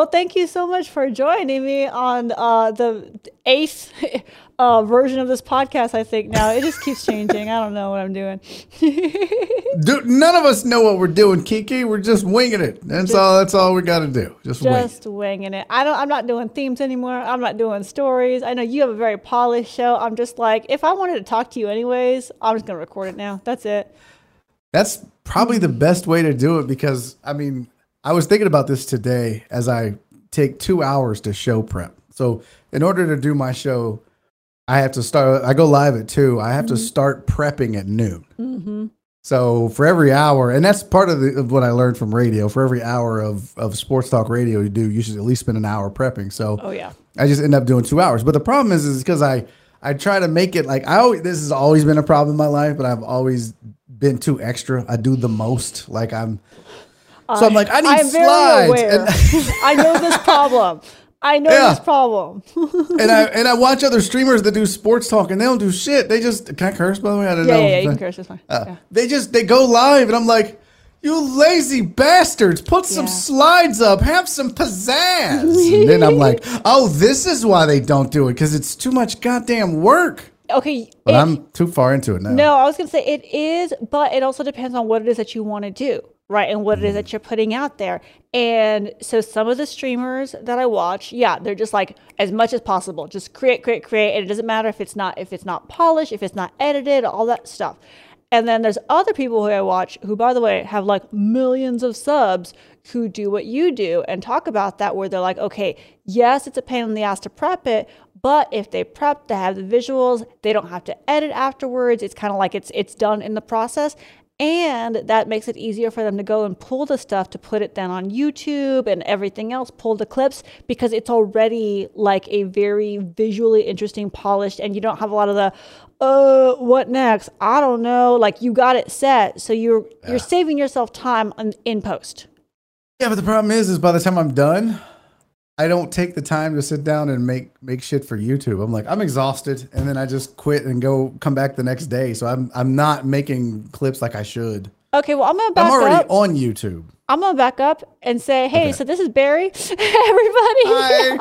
Well, thank you so much for joining me on uh, the eighth uh, version of this podcast. I think now it just keeps changing. I don't know what I'm doing. Dude, none of us know what we're doing, Kiki. We're just winging it. That's all. That's all we got to do. Just, wing. just winging it. I don't. I'm not doing themes anymore. I'm not doing stories. I know you have a very polished show. I'm just like, if I wanted to talk to you anyways, I'm just gonna record it now. That's it. That's probably the best way to do it because I mean, I was thinking about this today as I take two hours to show prep. So in order to do my show, I have to start. I go live at two. I have to start prepping at noon. Mm-hmm. So for every hour, and that's part of, the, of what I learned from radio. For every hour of, of sports talk radio you do, you should at least spend an hour prepping. So Oh yeah. I just end up doing two hours. But the problem is, is because I I try to make it like I always. This has always been a problem in my life, but I've always been too extra. I do the most. Like I'm. So I'm like I need I'm very slides, aware. and, I know this problem. I know Yeah. this problem. and I and I watch other streamers that do sports talk, and they don't do shit. They just can I curse by the way. I don't yeah, know. yeah, yeah, you can curse. It's fine. Uh, yeah. They just they go live, and I'm like. You lazy bastards! Put some Yeah. slides up. Have some pizzazz. and then I'm like, "Oh, this is why they don't do it because it's too much goddamn work." Okay. But it- I'm too far into it now. No, I was going to say it is, but it also depends on what it is that you want to do, right? And what it is that mm. you're putting out there. And so some of the streamers that I watch, yeah, they're just like as much as possible, just create, create, create, and it doesn't matter if it's not if it's not polished, if it's not edited, all that stuff. And then there's other people who I watch who, by the way, have like millions of subs who do what you do and talk about that, where they're like, okay, yes, it's a pain in the ass to prep it, but if they prep, they have the visuals, they don't have to edit afterwards. It's kind of like it's it's done in the process. And that makes it easier for them to go and pull the stuff to put it then on YouTube and everything else, pull the clips because it's already like a very visually interesting, polished, and you don't have a lot of the, uh, what next? I don't know. Like you got it set. So you're you're saving yourself time on, in post. Yeah, but the problem is, is by the time I'm done, I don't take the time to sit down and make make shit for YouTube. I'm like, I'm exhausted, and then I just quit and go come back the next day. So I'm I'm not making clips like I should. Okay, well I'm gonna back I'm already up. on YouTube. I'm gonna back up and say, hey, Okay. so this is Barry. Everybody, Hi,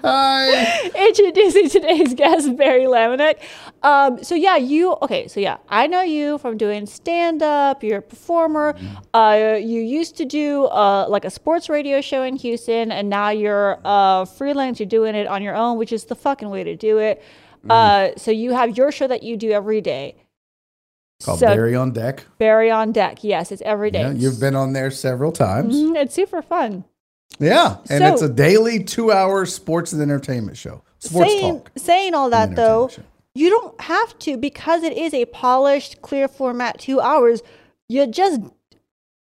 hi. introducing today's guest, Barry Laminack. Um, so yeah, you okay? So yeah, I know you from doing stand up. You're a performer. Mm-hmm. Uh, you used to do uh, like a sports radio show in Houston, and now you're uh, freelance. You're doing it on your own, which is the fucking way to do it. Mm-hmm. Uh, so you have your show that you do every day. Called So- Barry on Deck. Barry on deck. Yes, it's every day. Yeah, you've been on there several times. Mhm, It's super fun. Yeah, and So- it's a daily two-hour sports and entertainment show. Sports saying, talk. saying all that though, entertainment you don't have to because it is a polished, clear format, two hours. You just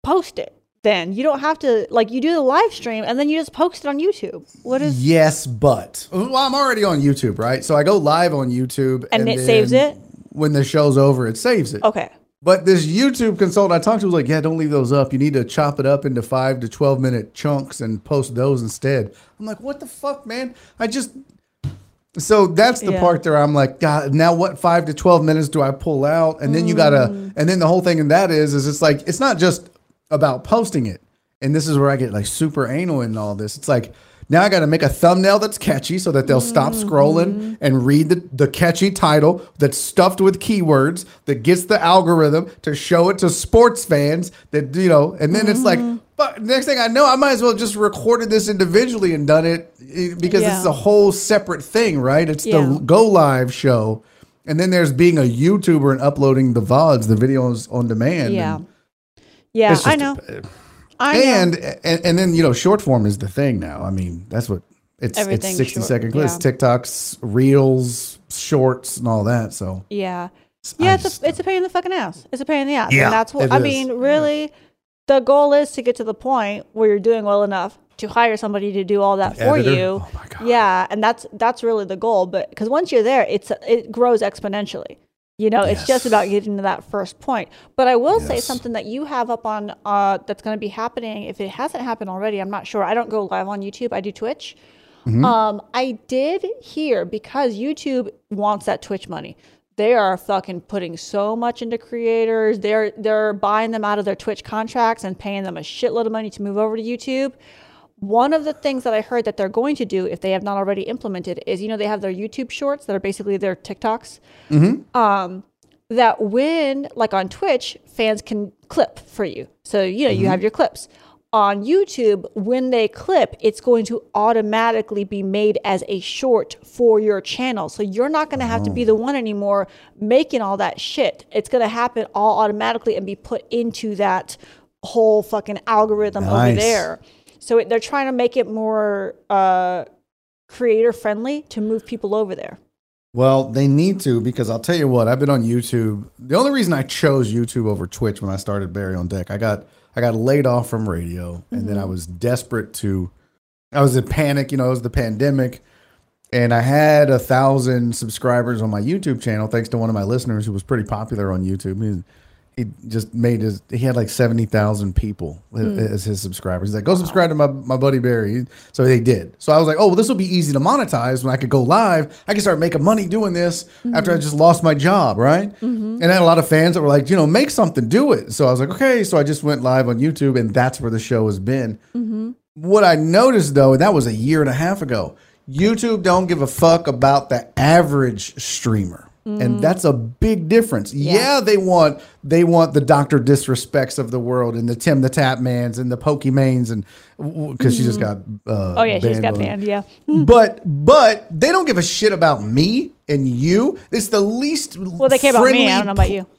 post it. Then you don't have to like you do the live stream and then you just post it on YouTube. What is Yes, but well, I'm already on YouTube, right? So I go live on YouTube, And it then saves it? When the show's over. It saves it. okay? But this YouTube consultant I talked to was like, "Yeah, don't leave those up. You need to chop it up into five to twelve minute chunks and post those instead." I'm like, "What the fuck, man? I just." So that's the Yeah. part there. I'm like, God, now what? Five to twelve minutes do I pull out? And then you gotta, Mm. and then the whole thing in that is, is it's like it's not just about posting it. And this is where I get like super anal in all this. It's like now I got to make a thumbnail that's catchy so that they'll stop Mm-hmm. scrolling and read the, the catchy title that's stuffed with keywords that gets the algorithm to show it to sports fans that, you know, and then it's Mm-hmm. like, but next thing I know, I might as well just recorded this individually and done it eh, because Yeah. it's a whole separate thing, right? It's Yeah. the go live show. And then there's being a YouTuber and uploading the VODs, the videos on demand. Yeah, yeah, I know. a- I and, and and then you know short form is the thing now. I mean that's what it's it's sixty short, second clips, yeah. TikToks, reels, shorts, and all that. So Yeah. I Yeah, it's just a, it's a pain in the fucking ass. It's a pain in the ass. Yeah, and that's what I is. mean, really the goal is to get to the point where you're doing well enough to hire somebody to do all that for editor? you. Oh my God. Yeah, and that's that's really the goal, but cuz once you're there, it's it grows exponentially. You know, it's just about getting to that first point. But I will say something that you have up on uh, that's going to be happening. If it hasn't happened already, I'm not sure. I don't go live on YouTube. I do Twitch. Mm-hmm. Um, I did hear because YouTube wants that Twitch money. They are fucking putting so much into creators. They're they're buying them out of their Twitch contracts and paying them a shitload of money to move over to YouTube. One of the things that I heard that they're going to do, if they have not already implemented, is you know they have their YouTube shorts that are basically their TikToks. Um, that when like on Twitch, fans can clip for you. So you know you have your clips. On YouTube, when they clip, it's going to automatically be made as a short for your channel. So you're not going to have to be the one anymore making all that shit. It's going to happen all automatically and be put into that whole fucking algorithm over there. So it, they're trying to make it more uh, creator friendly to move people over there. Well, they need to because I'll tell you what, I've been on YouTube. The only reason I chose YouTube over Twitch when I started Barry on Deck, I got I got laid off from radio and then I was desperate to I was in panic, you know, it was the pandemic. And I had a thousand subscribers on my YouTube channel, thanks to one of my listeners who was pretty popular on YouTube. He, he just made his he had like 70,000 people hmm. as his subscribers. He's like, go subscribe to my, my buddy Barry. So they did. So I was like, oh, well, this will be easy to monetize when I could go live. I can start making money doing this mm-hmm. after I just lost my job, right? Mm-hmm. And I had a lot of fans that were like, you know, make something, do it. So I was like, okay. So I just went live on YouTube, and that's where the show has been. Mm-hmm. What I noticed though, and that was a year and a half ago, YouTube don't give a fuck about the average streamer. And that's a big difference. Yeah. they want they want the Doctor Disrespects of the world and the Tim the Tatmans and the Pokimanes and because she just got uh, Oh yeah, she's got on- banned. Yeah. But but they don't give a shit about me and you. It's the least Well, they care about me. I don't know about you.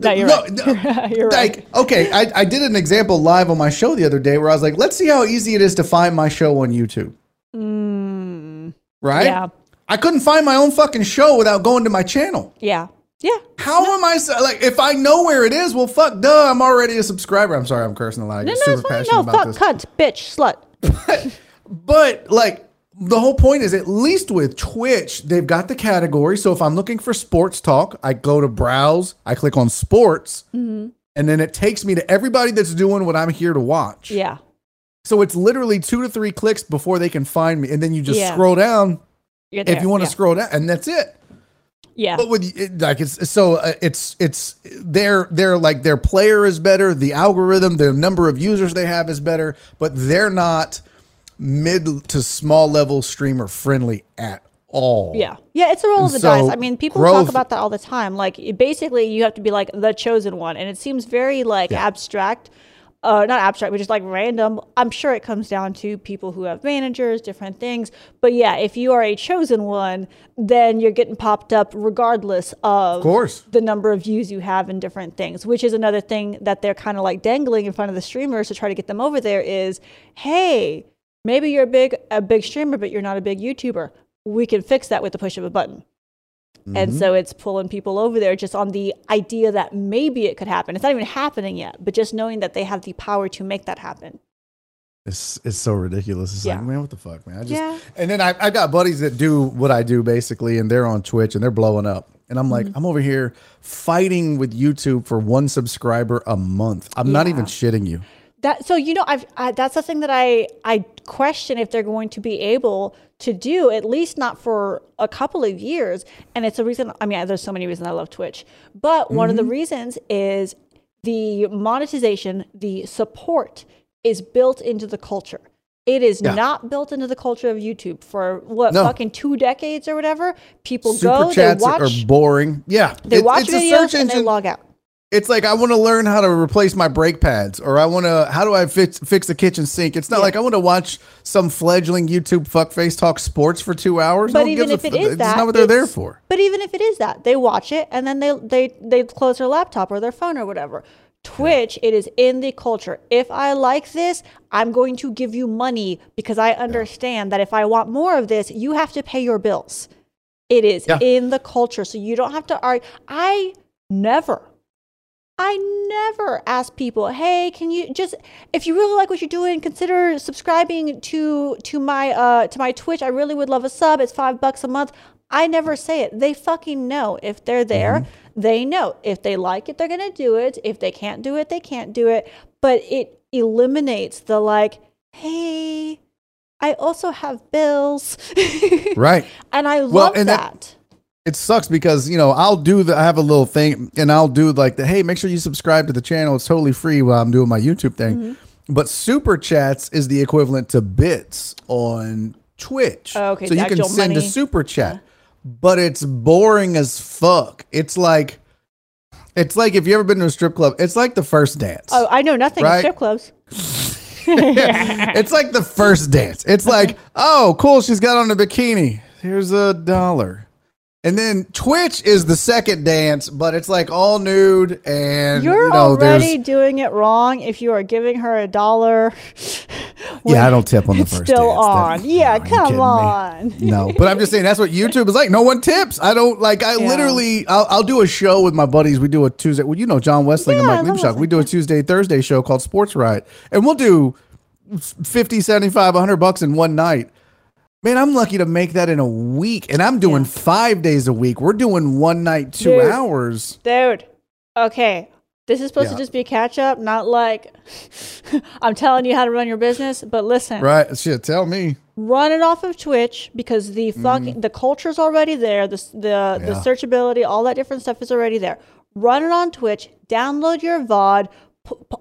No, you're No, right. you're right. like okay I, I did an example live on my show the other day where i was like let's see how easy it is to find my show on youtube right Mm. Yeah. I couldn't find my own fucking show without going to my channel Yeah. Yeah. how am i like if i know where it is well fuck duh i'm already a subscriber i'm sorry i'm cursing a lot i No, get no, super it's fine. passionate No, about fuck, this cunt, bitch, slut. But like the whole point is at least with Twitch, they've got the category. So if I'm looking for sports talk, I go to browse, I click on sports, Mm-hmm. and then it takes me to everybody that's doing what I'm here to watch. Yeah. So it's literally two to three clicks before they can find me. And then you just Yeah. scroll down You're there. if you want to yeah. scroll down, and that's it. Yeah. But with it, like it's so uh, it's it's their their like their player is better, the algorithm, the number of users they have is better, but they're not mid to small level streamer friendly at all. Yeah. Yeah, it's a roll of the So, dice. I mean, people growth- talk about that all the time. Like, it- basically, you have to be like the chosen one. And it seems very like abstract. Uh, not abstract, but just like random. I'm sure it comes down to people who have managers, different things. But yeah, if you are a chosen one, then you're getting popped up regardless of, Of course. the number of views you have in different things, which is another thing that they're kind of like dangling in front of the streamers to try to get them over there is, hey, maybe you're a big a big streamer, but you're not a big YouTuber. We can fix that with the push of a button. And so it's pulling people over there just on the idea that maybe it could happen. It's not even happening yet, but just knowing that they have the power to make that happen. It's it's so ridiculous. It's Yeah. like, man, what the fuck, man? I just Yeah. and then I I got buddies that do what I do basically, and they're on Twitch and they're blowing up. And I'm Mm-hmm. like, I'm over here fighting with YouTube for one subscriber a month. I'm not even shitting you. That so you know I've I, that's the thing that I I question if they're going to be able to do at least not for a couple of years. And it's a reason I mean there's so many reasons I love Twitch. But one of the mm-hmm. reasons is the monetization the support is built into the culture. It is Yeah. not built into the culture of YouTube. For what No. fucking two decades or whatever people Super go they watch are boring. Yeah, they It- watch it's a videos search and they log out It's like I want to learn how to replace my brake pads, or I want to how do I fix fix the kitchen sink. It's not Yeah. like I want to watch some fledgling YouTube fuckface talk sports for two hours. But No even if a it f- is that, it's not what they're there for. But even if it is that, they watch it and then they they they close their laptop or their phone or whatever. Twitch, it is in the culture. If I like this, I'm going to give you money because I understand that if I want more of this, you have to pay your bills. It is Yeah. in the culture, so you don't have to argue. I never I never ask people, "Hey, can you just if you really like what you're doing, consider subscribing to to my uh to my Twitch. I really would love a sub. It's 5 bucks a month." I never say it. They fucking know. If they're there, they know. If they like it, they're going to do it. If they can't do it, they can't do it. But it eliminates the like, "Hey, I also have bills." Right. and I love Well, and that- that. It sucks because you know I'll do the I have a little thing and I'll do like the hey make sure you subscribe to the channel it's totally free while I'm doing my YouTube thing Mm-hmm. but super chats is the equivalent to bits on Twitch. Oh, okay, so you can send a super chat, but it's boring as fuck. It's like, it's like if you ever been to a strip club, it's like the first dance. Oh, I know nothing. Right? Strip clubs. it's like the first dance. It's like, oh, cool, she's got on a bikini. Here's a dollar. And then Twitch is the second dance, but it's like all nude and You're you know, there's- already doing it wrong if you are giving her a dollar. Yeah, I don't tip on the first still dance. That- on. yeah, No, come on. No, but I'm just saying that's what YouTube is like. No one tips. I don't like. I Yeah. literally, I'll, I'll do a show with my buddies. We do a Tuesday. Well, you know John and Yeah, I Mike love Liebshock. We do a Tuesday Thursday show called Sports Riot, and we'll do 50, 75, 100 bucks in one night. Man, I'm lucky to make that in a week, and I'm doing Yeah. five days a week. We're doing one night, two Dude. hours. Dude, okay. This is supposed Yeah. to just be a catch up, not like I'm telling you how to run your business. But listen, Right? Shit, tell me. run it off of Twitch because the fucking the culture's already there. The the the Mm-hmm. Searchability, all that different stuff is already there. Run it on Twitch. Download your VOD.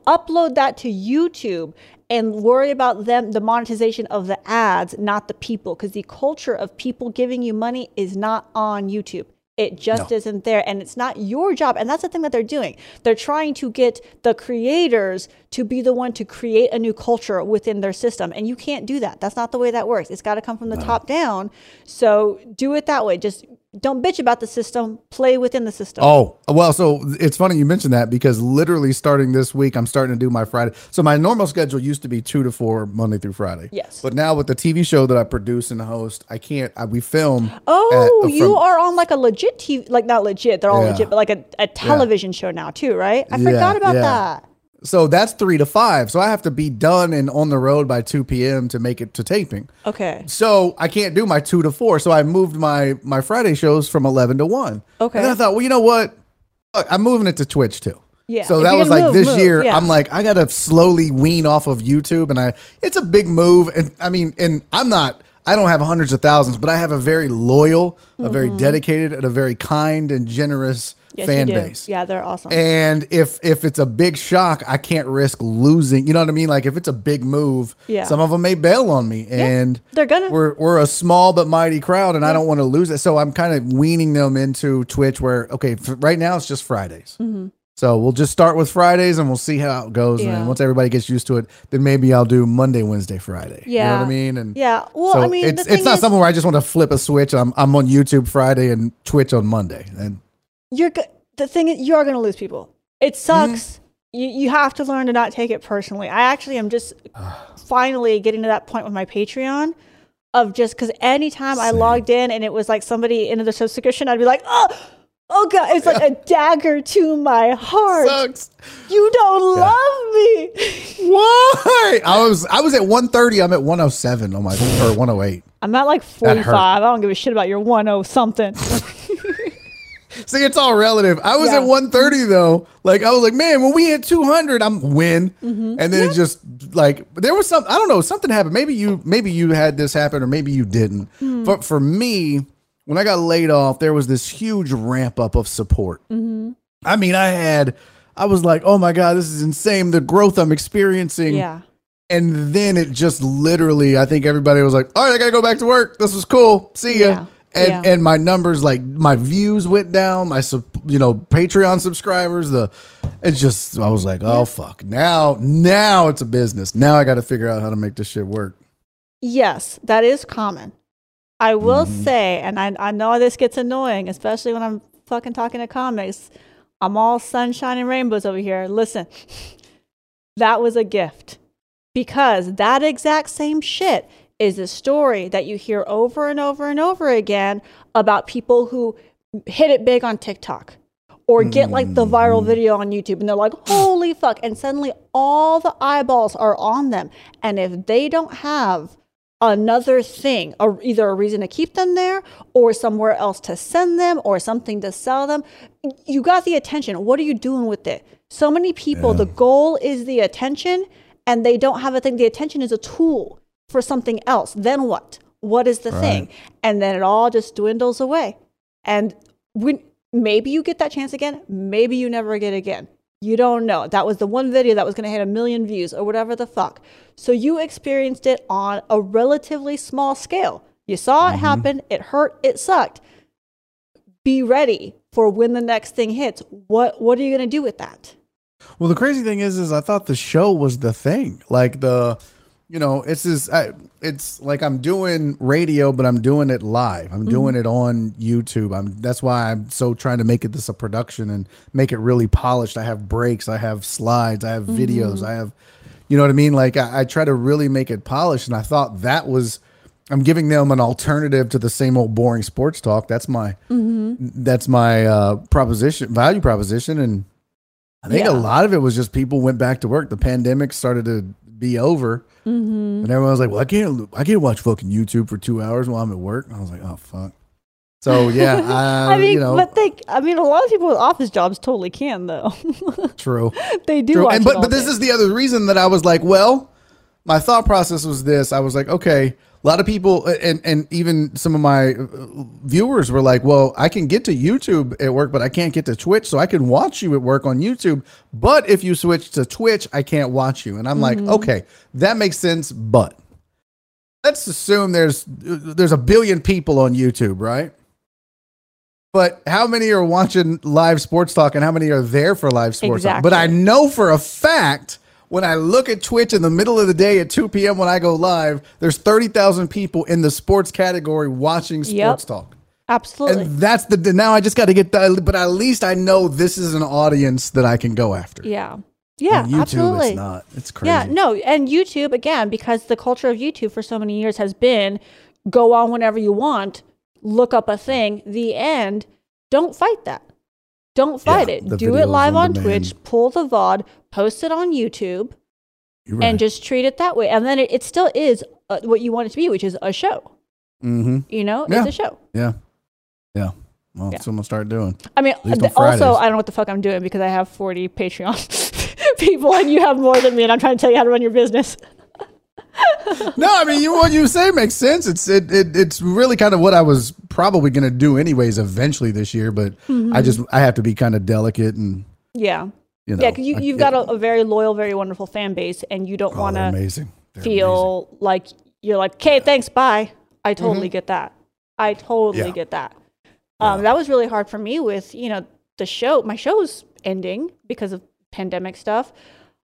Upload that to YouTube and worry about them the monetization of the ads, not the people, because the culture of people giving you money is not on YouTube. It just No. isn't there, and it's not your job. And that's the thing that they're doing. They're trying to get the creators to be the one to create a new culture within their system, and you can't do that. That's not the way that works. It's got to come from the top down. So do it that way. Just don't bitch about the system. Play within the system. Oh, well, so it's funny you mentioned that because literally starting this week, I'm starting to do my Friday. So my normal schedule used to be two to four Monday through Friday. Yes. But now with the TV show that I produce and host, I can't, I, we film. Uh, oh, at- you from- are on like a legit TV, like not legit, they're all Yeah. legit, but like a, a television show now too, right? I Yeah, forgot about yeah. that. So that's three to five. So I have to be done and on the road by 2 p.m. to make it to taping. Okay. So I can't do my two to four. So I moved my my Friday shows from 11 to one. Okay. And I thought, well, you know what? Look, I'm moving it to Twitch too. Yeah. So If that was like move, this move, year. yeah. I'm like, I gotta slowly wean off of YouTube, and I it's a big move. And I mean, and I'm not. I don't have hundreds of thousands, but I have a very loyal, a very dedicated, and a very kind and generous Mm-hmm. Yes, fan base. Yeah, they're awesome. And if if it's a big shock, I can't risk losing. You know what I mean? Like if it's a big move, Yeah. some of them may bail on me, and they're gonna. we're we're a small but mighty crowd, and I don't want to lose it. So I'm kind of weaning them into Twitch, where okay, right now it's just Fridays. So we'll just start with Fridays, and we'll see how it goes. And Mm-hmm. Yeah. then once everybody gets used to it, then maybe I'll do Monday, Wednesday, Friday. Yeah. you know Yeah. what I mean? And Yeah. Well, so I mean, it's it's not is, something where I just want to flip a switch. I'm I'm on YouTube Friday and Twitch on Monday, and you're go- the thing is you are going to lose people. It Mm-hmm. sucks. You you have to learn to not take it personally. I actually am just finally getting to that point with my Patreon of just because anytime I logged in and it was like somebody into the subscription, I'd be like, oh, oh god, it's like a dagger to my heart. sucks. You don't love me. Why? I was I was at 130. I'm at 107 on my or 108. I'm at like 45. I don't give a shit about your 10 something. See, it's all relative. I was Yeah. at 130 though. Like I was like, man, when we hit 200, I'm win. Mm-hmm. And then it just like there was some. I don't know. Something happened. Maybe you maybe you had this happen or maybe you didn't. Hmm. But for me, when I got laid off, there was this huge ramp up of support. Mm-hmm. I mean, I had. I was like, oh my god, this is insane. The growth I'm experiencing. yeah. And then it just literally, I think everybody was like, all right, I gotta go back to work. This was cool. See ya. Yeah. And Yeah. and my numbers, like my views went down, my sub, you know, Patreon subscribers, the it's just I was like, oh fuck. Now now it's a business. Now I gotta figure out how to make this shit work. Yes, that is common. I will Mm-hmm. say, and I, I know this gets annoying, especially when I'm fucking talking to comics. I'm all sunshine and rainbows over here. Listen, that was a gift because that exact same shit is a story that you hear over and over and over again about people who hit it big on TikTok or get like the viral mm-hmm. video on YouTube and they're like, holy fuck. And suddenly all the eyeballs are on them. And if they don't have another thing, or either a reason to keep them there or somewhere else to send them or something to sell them, you got the attention. What are you doing with it? So many people, the goal is the attention and they don't have a thing. The attention is a tool for something else. Then what? What is the thing? And then it all just dwindles away. And when maybe you get that chance again, maybe you never get again. You don't know. That was the one video that was going to hit a million views or whatever the fuck. So you experienced it on a relatively small scale. You saw it mm-hmm. happen, it hurt, it sucked. Be ready for when the next thing hits. What what are you going to do with that? Well, the crazy thing is, is I thought the show was the thing. Like the, you know, it's this. I, it's like I'm doing radio, but I'm doing it live. I'm doing mm-hmm. it on YouTube. I'm. That's why I'm so trying to make it this a production and make it really polished. I have breaks. I have slides. I have videos. Mm-hmm. I have, you know what I mean. Like I, I try to really make it polished, and I thought that was. I'm giving them an alternative to the same old boring sports talk. That's my. Mm-hmm. That's my uh, proposition, value proposition, and I think Yeah. a lot of it was just people went back to work. The pandemic started to be over, Mm-hmm. and everyone was like, "Well, I can't, I can't watch fucking YouTube for two hours while I'm at work." And I was like, "Oh fuck." So yeah, I, I mean, you know, but they, I mean, a lot of people with office jobs totally can though. true. they do. True. And but but this is the other reason that I was like, well, my thought process was this. I was like, okay, a lot of people and and even some of my uh, viewers were like, well, I can get to YouTube at work, but I can't get to Twitch, so I can watch you at work on YouTube. But if you switch to Twitch, I can't watch you. And I'm like, okay, that makes sense, but let's assume there's there's a billion people on YouTube, right? But how many are watching live sports talk and how many are there for live sports talk? But I know for a fact when I look at Twitch in the middle of the day at 2 p.m. when I go live, there's 30,000 people in the sports category watching sports Yep. talk. absolutely. And that's the now I just got to get that, but at least I know this is an audience that I can go after. yeah, yeah, On YouTube, absolutely. it's not. It's crazy. Yeah, no, and YouTube again because the culture of YouTube for so many years has been go on whenever you want, look up a thing, the end. Don't fight that. Don't fight Yeah, it. Do it live on on. Twitch, pull the VOD, post it on YouTube, right. and just treat it that way. And then it, it still is uh, what you want it to be, which is a show. mm-hmm. You know, Yeah. it's a show. Yeah. Yeah. Well, Yeah. that's what I'm gonna start doing. I mean, also, I don't know what the fuck I'm doing because I have 40 Patreon people and you have more than me, and I'm trying to tell you how to run your business. no, I mean you what you say makes sense. It's it, it it's really kind of what I was probably going to do anyways eventually this year, but Mm-hmm. I just I have to be kind of delicate and Yeah. You know. Yeah, because you you've it- got a, a very loyal, very wonderful fan base, and you don't oh, want they're to amazing. Feel like you're like, okay, thanks, bye. I totally get that. I totally Mm-hmm. Yeah. get that. Um, That was really hard for me with, you know, the show. My show's ending because of pandemic stuff.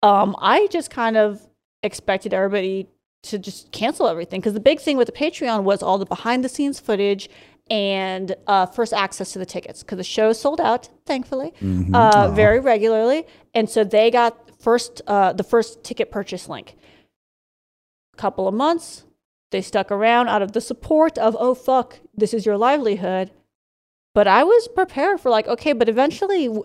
Um, I just kind of expected everybody to just cancel everything because the big thing with the Patreon was all the behind the scenes footage and uh, first access to the tickets because the show sold out, thankfully, Mm-hmm. uh, very regularly, and so they got first uh, the first ticket purchase link. Couple of months, they stuck around out of the support of oh fuck, this is your livelihood. But I was prepared for like okay, but eventually w-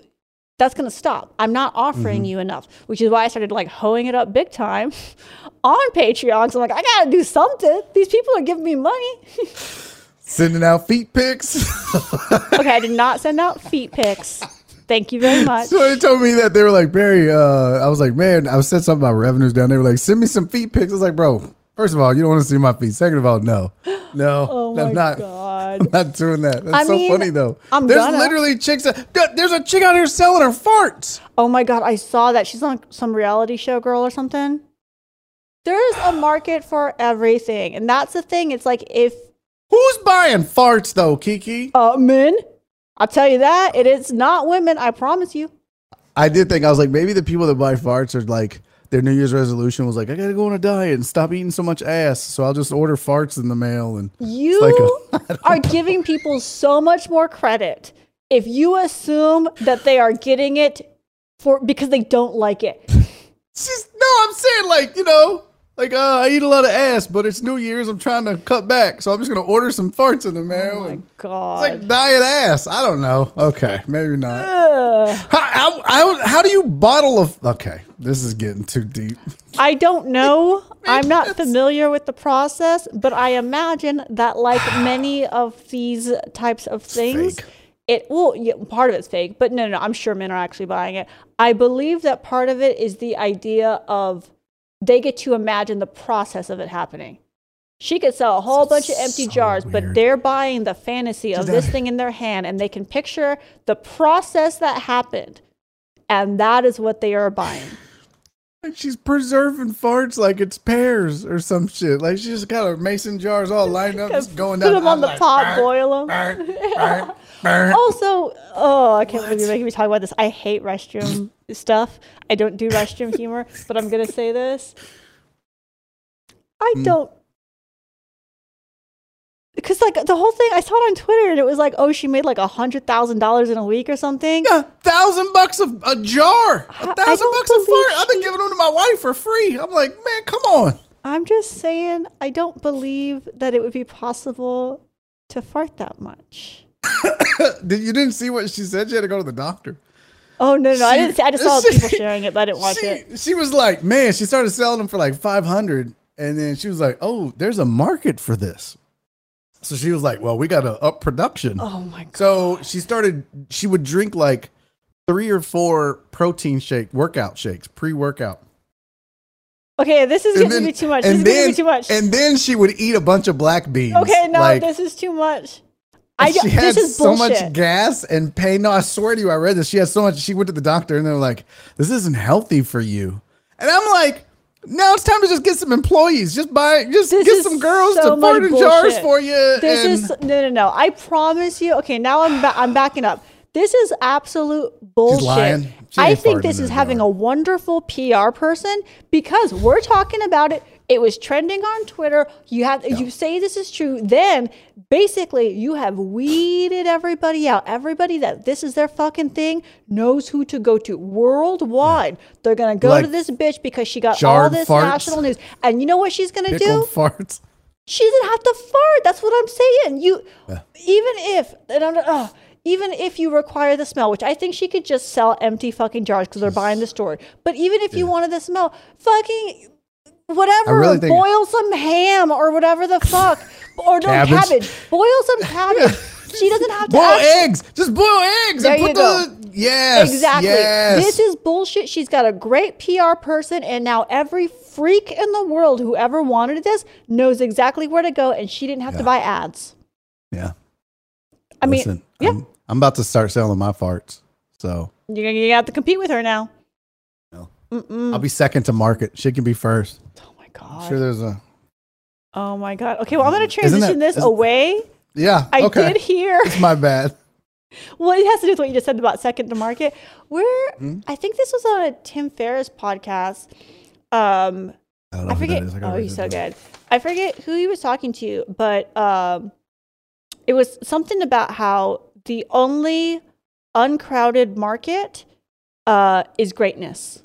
that's going to stop. I'm not offering Mm-hmm. you enough, which is why I started like hoeing it up big time on Patreon. So I'm like, I got to do something. These people are giving me money. Sending out feet pics. okay, I did not send out feet pics. Thank you very much. so they told me that they were like Barry. Uh, I was like, man, I was said something about revenues down. They were like, send me some feet pics. I was like, bro, first of all, you don't want to see my feet. Second of all, no, no, Oh I'm not. god. I'm not doing that. That's I so mean, funny though. I'm There's gonna. literally chicks. That, there's a chick out here selling her farts. Oh my god, I saw that. She's on some reality show girl or something. There's a market for everything. And that's the thing. It's like if Who's buying farts though, Kiki? uh men, I'll tell you that, it is not women, I promise you. I did think I was like maybe the people that buy farts are like their New Year's resolution was like I gotta go on a diet and stop eating so much ass, so I'll just order farts in the mail and You like are giving people so much more credit if you assume that they are getting it for because they don't like it. She's, no, I'm saying like you know like uh, I eat a lot of ass, but it's New Year's. I'm trying to cut back, so I'm just gonna order some farts in the mail. Oh my and it's god. like diet ass. I don't know. Okay, maybe not. How, how, how, how do you bottle of? Okay, this is getting too deep. I don't know. I'm not familiar with the process, but I imagine that, like many of these types of things, fake. it well, yeah, part of it's fake, but no, no, no, I'm sure men are actually buying it. I believe that part of it is the idea of they get to imagine the process of it happening. She could sell a whole bunch of empty so jars, but they're buying the fantasy of this thing in their hand, and they can picture the process that happened and that is what they are buying. Like she's preserving farts like it's pears or some shit. Like she just got her mason jars all lined up, just going down. Put them on the like, pot, boil them. Also, oh, I can't believe you're making me talk about this. I hate restroom stuff. I don't do restroom humor, but I'm gonna say this. I Hmm. don't. Because like the whole thing, I saw it on Twitter, and it was like, oh, she made like a hundred thousand dollars in a week or something. Yeah, thousand bucks a, a jar. a thousand bucks a fart. I've been giving them to my wife for free. I'm like, man, come on. I'm just saying, I don't believe that it would be possible to fart that much. Did you didn't see what she said? She had to go to the doctor. Oh no, no, I didn't. See, I just saw she- people sharing it, but I didn't watch she, it. She was like, man, she started selling them for like 500. And then she was like, oh, there's a market for this. So she was like, well, we got to up production. Oh my god. So she started, she would drink like three or four protein shake, workout shakes, pre workout. Okay, this is getting to be too much. This is getting to be too much. And then she would eat a bunch of black beans. Okay, no, Like, this is too much. I she had this is so bullshit. much gas and pain. No, I swear to you, I read this. She had so much. She went to the doctor and they're like, "This isn't healthy for you." And I'm like, "Now it's time to just get some employees. Just buy, just This get some girls so to fart in jars for you." This and is no, no, no. I promise you. Okay, now I'm ba- I'm backing up. This is absolute bullshit. I think this is having jar. a wonderful PR person because we're talking about it. It was trending on Twitter. You have you say this is true, then basically you have weeded everybody out. Everybody that this is their fucking thing knows who to go to worldwide. They're gonna go Like to this bitch because she got all this farts. national news. And you know what she's gonna do? pickled farts. She doesn't have to fart. That's what I'm saying. You, even if, and I'm, uh, even if you require the smell, which I think she could just sell empty fucking jars because they're buying the store. But even if you wanted the smell, fucking whatever, really boil some ham or whatever the fuck, or no Cabbage. cabbage. Boil some cabbage. she doesn't have to. Boil eggs. Just boil eggs There and you put go. the yes, Exactly. Yes. This is bullshit. She's got a great PR person, and now every freak in the world who ever wanted this knows exactly where to go, and she didn't have to buy ads. yeah. I mean, yeah. I'm, I'm about to start selling my farts, so You're gonna you have to compete with her now. Mm-mm. I'll be second to market. She can be first. Oh my god. Sure, there's a oh my god. Okay, well I'm gonna transition that- this away. yeah. I okay, did hear. it's my bad. Well, it has to do with what you just said about second to market. Where Hmm? I think this was on a Tim Ferriss podcast. Um, I don't I know who that forget. I Oh, he's so good. I forget who he was talking to, but um, it was something about how the only uncrowded market uh, is greatness.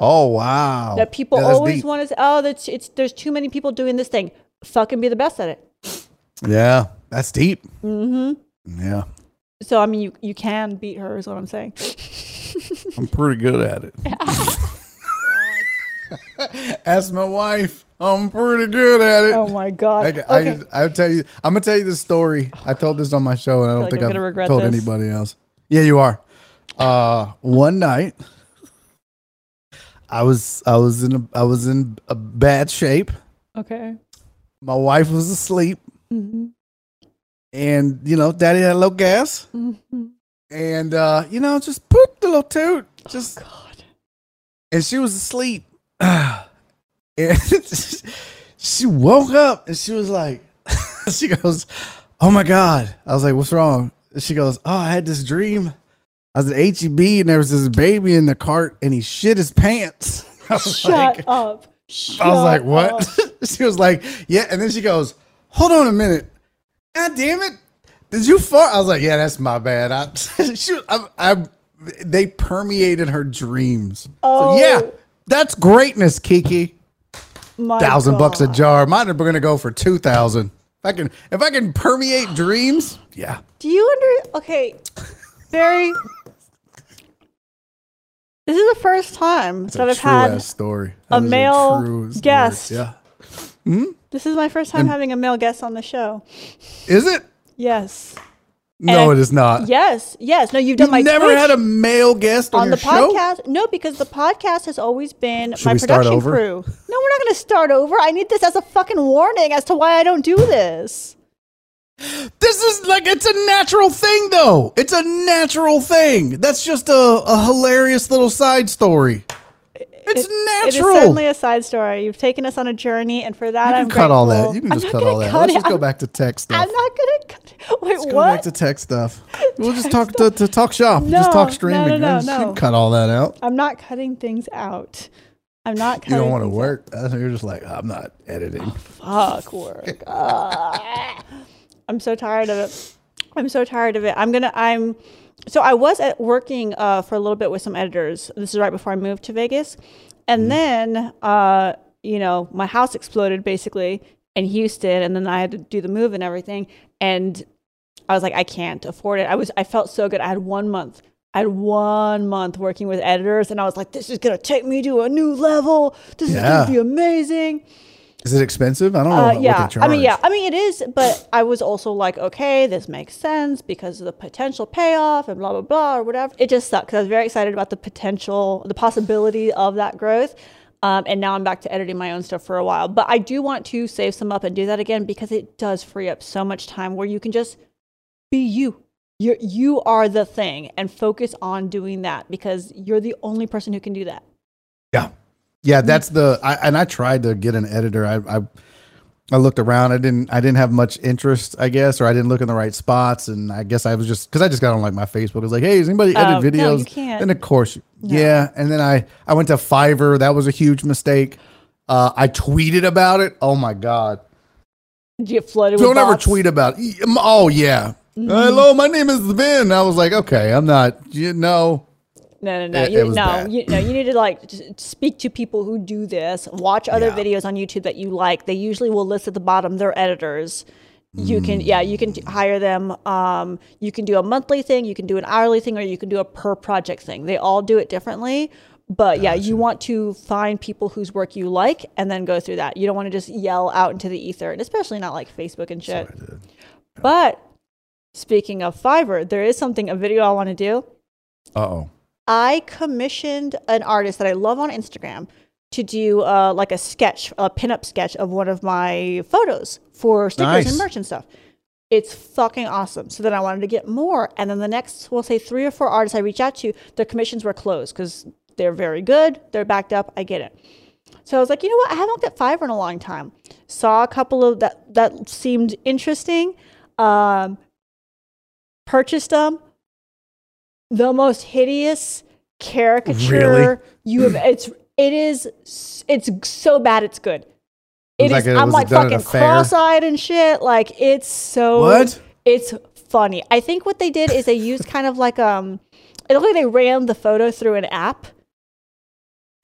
Oh wow. that people Yeah, always deep. want to say, oh, that's it's there's too many people doing this thing. Fucking be the best at it. Yeah, that's deep. Mm-hmm. Yeah, So I mean, you you can beat her, is what I'm saying. I'm pretty good at it. Ask my wife. I'm pretty good at it. oh my god. I, I, okay. I'll tell you. I'm gonna tell you the story. I told this on my show, and I don't like think I've gonna told this. anybody else. Yeah, you are. Uh, one night, I was I was in a I was in a bad shape. okay. My wife was asleep, hmm and you know, Daddy had low gas, hmm and uh, you know, just put the little toot, just God. and she was asleep. and she woke up and she was like, she goes, Oh my God. I was like, What's wrong? And she goes, Oh, I had this dream. I was at HEB and there was this baby in the cart and he shit his pants. I was Shut like, up. Shut I was like. What? she was like, Yeah. And then she goes, Hold on a minute. God damn it. Did you fart? I was like, Yeah, that's my bad. I, she, I, I, they permeated her dreams. Oh. So, yeah, oh. that's greatness, Kiki. My Thousand bucks a God. jar. Mine are going to go for two thousand. If I can, if I can permeate dreams, yeah. Do you under? Okay, Barry. This is the first time It's that I've had ass story. a That is male true story. guest. Yeah. Hmm? This is my first time having a male guest on the show. Is it? Yes. No, And- it is not. Yes. Yes. No, you've done You've my never Twitch had a male guest on, on your the show. podcast. No, because the podcast has always been Should my we start production over? crew. No, we're not going to start over. I need this as a fucking warning as to why I don't do this. This is like it's a natural thing though. It's a natural thing. That's just a, a hilarious little side story. It's It natural. It is certainly a side story. You've taken us on a journey, and for that, you I'm can cut all that. You can I'm just cut all that. cut Let's it. just go back to tech stuff. I'm not gonna cut. Wait, Let's go back to tech stuff. We'll just talk to, to talk shop. just No, talk no, streaming. no, no, Just- you no. can cut all that out. I'm not cutting things out. I'm not Cutting You don't want to work. That's- You're just like I'm not editing. out. Fuck work. Ah. I'm so tired of it. I'm so tired of it. I'm gonna. I'm. So I was at working uh, for a little bit with some editors. This is right before I moved to Vegas, and then uh, you know my house exploded basically in Houston, and then I had to do the move and everything, and I was like, I can't afford it. I was. I felt so good. I had one month. I had one month working with editors, and I was like, this is gonna take me to a new level. This is gonna be amazing. Is it expensive? I don't know Uh, yeah. I mean, yeah, I mean, it is, but I was also like, okay, this makes sense because of the potential payoff and blah blah blah or whatever. It just sucked because I was very excited about the potential, the possibility of that growth. Um, and now I'm back to editing my own stuff for a while. But I do want to save some up and do that again because it does free up so much time where you can just be you. You're, you are the thing and focus on doing that because you're the only person who can do that. Yeah, yeah. That's the. I, and I tried to get an editor. I, I I looked around. I didn't. I didn't have much interest. I guess, or I didn't look in the right spots. And I guess I was just because I just got on like my Facebook. It was like, hey, is anybody edit Oh, no, videos? you can't. And of course, yeah. And then I I went to Fiverr. That was a huge mistake. Uh, I tweeted about it. Oh my god. Did you get flooded Don't ever bots? tweet about. Oh yeah. Mm-hmm. Hello, my name is Ben. I was like, okay, I'm not. You know. No, no, no. It- you, it no, bad. you, no, you need to like speak to people who do this. Watch other Yeah. videos on YouTube that you like. They usually will list at the bottom their editors. You can, yeah, you can hire them. Um, you can do a monthly thing, you can do an hourly thing, or you can do a per project thing. They all do it differently. But yeah, you want to find people whose work you like and then go through that. You don't want to just yell out into the ether, and especially not like Facebook and shit. But speaking of Fiverr, there is something, a video I want to do. Uh oh. I commissioned an artist that I love on Instagram to do uh, like a sketch, a pinup sketch of one of my photos for stickers Nice. and merch and stuff. It's fucking awesome. So then I wanted to get more. And then the next, we'll say three or four artists I reach out to, their commissions were closed because they're very good. They're backed up. I get it. So I was like, you know what? I haven't looked at Fiverr in a long time. Saw a couple of that that seemed interesting. Um, purchased them. The most hideous caricature Really? you have. It's it is it's so bad. It's good. It is. like a- I'm like done at a fucking cross-eyed and shit. Like it's so. What? It's funny. I think what they did is they used kind of like um. It looked like they ran the photo through an app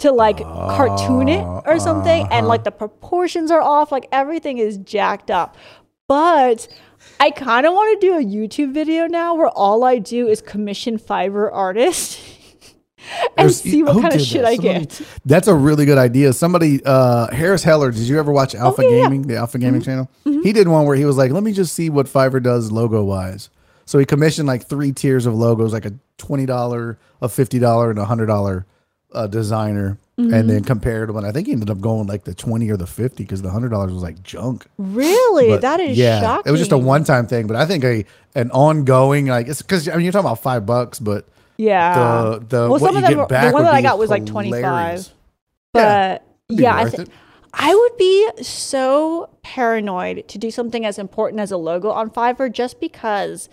to like cartoon it or something and Uh-huh. like the proportions are off like everything is jacked up but i kind of want to do a youtube video now where all i do is commission fiverr artists and There's- see what kind of shit that? i Somebody- get That's a really good idea. Somebody, uh, Harris Heller, did you ever watch Alpha yeah, yeah. Gaming, the Alpha Gaming channel? He did one where he was like, let me just see what Fiverr does logo wise. So he commissioned like three tiers of logos, like a $20, a $50, and a $100 uh, designer, and then mm-hmm. compared them. And I think he ended up going like the 20 or the 50 because the $100 was like junk. really But, that is yeah, shocking it was just a one time thing. But I think a an ongoing, like, it's because I mean, you're talking about five bucks, but yeah the, the, well what some you of them get were- back the one that i got was like 25 hilarious. but It'd yeah I, worth thi- it. I would be so paranoid to do something as important as a logo on Fiverr just because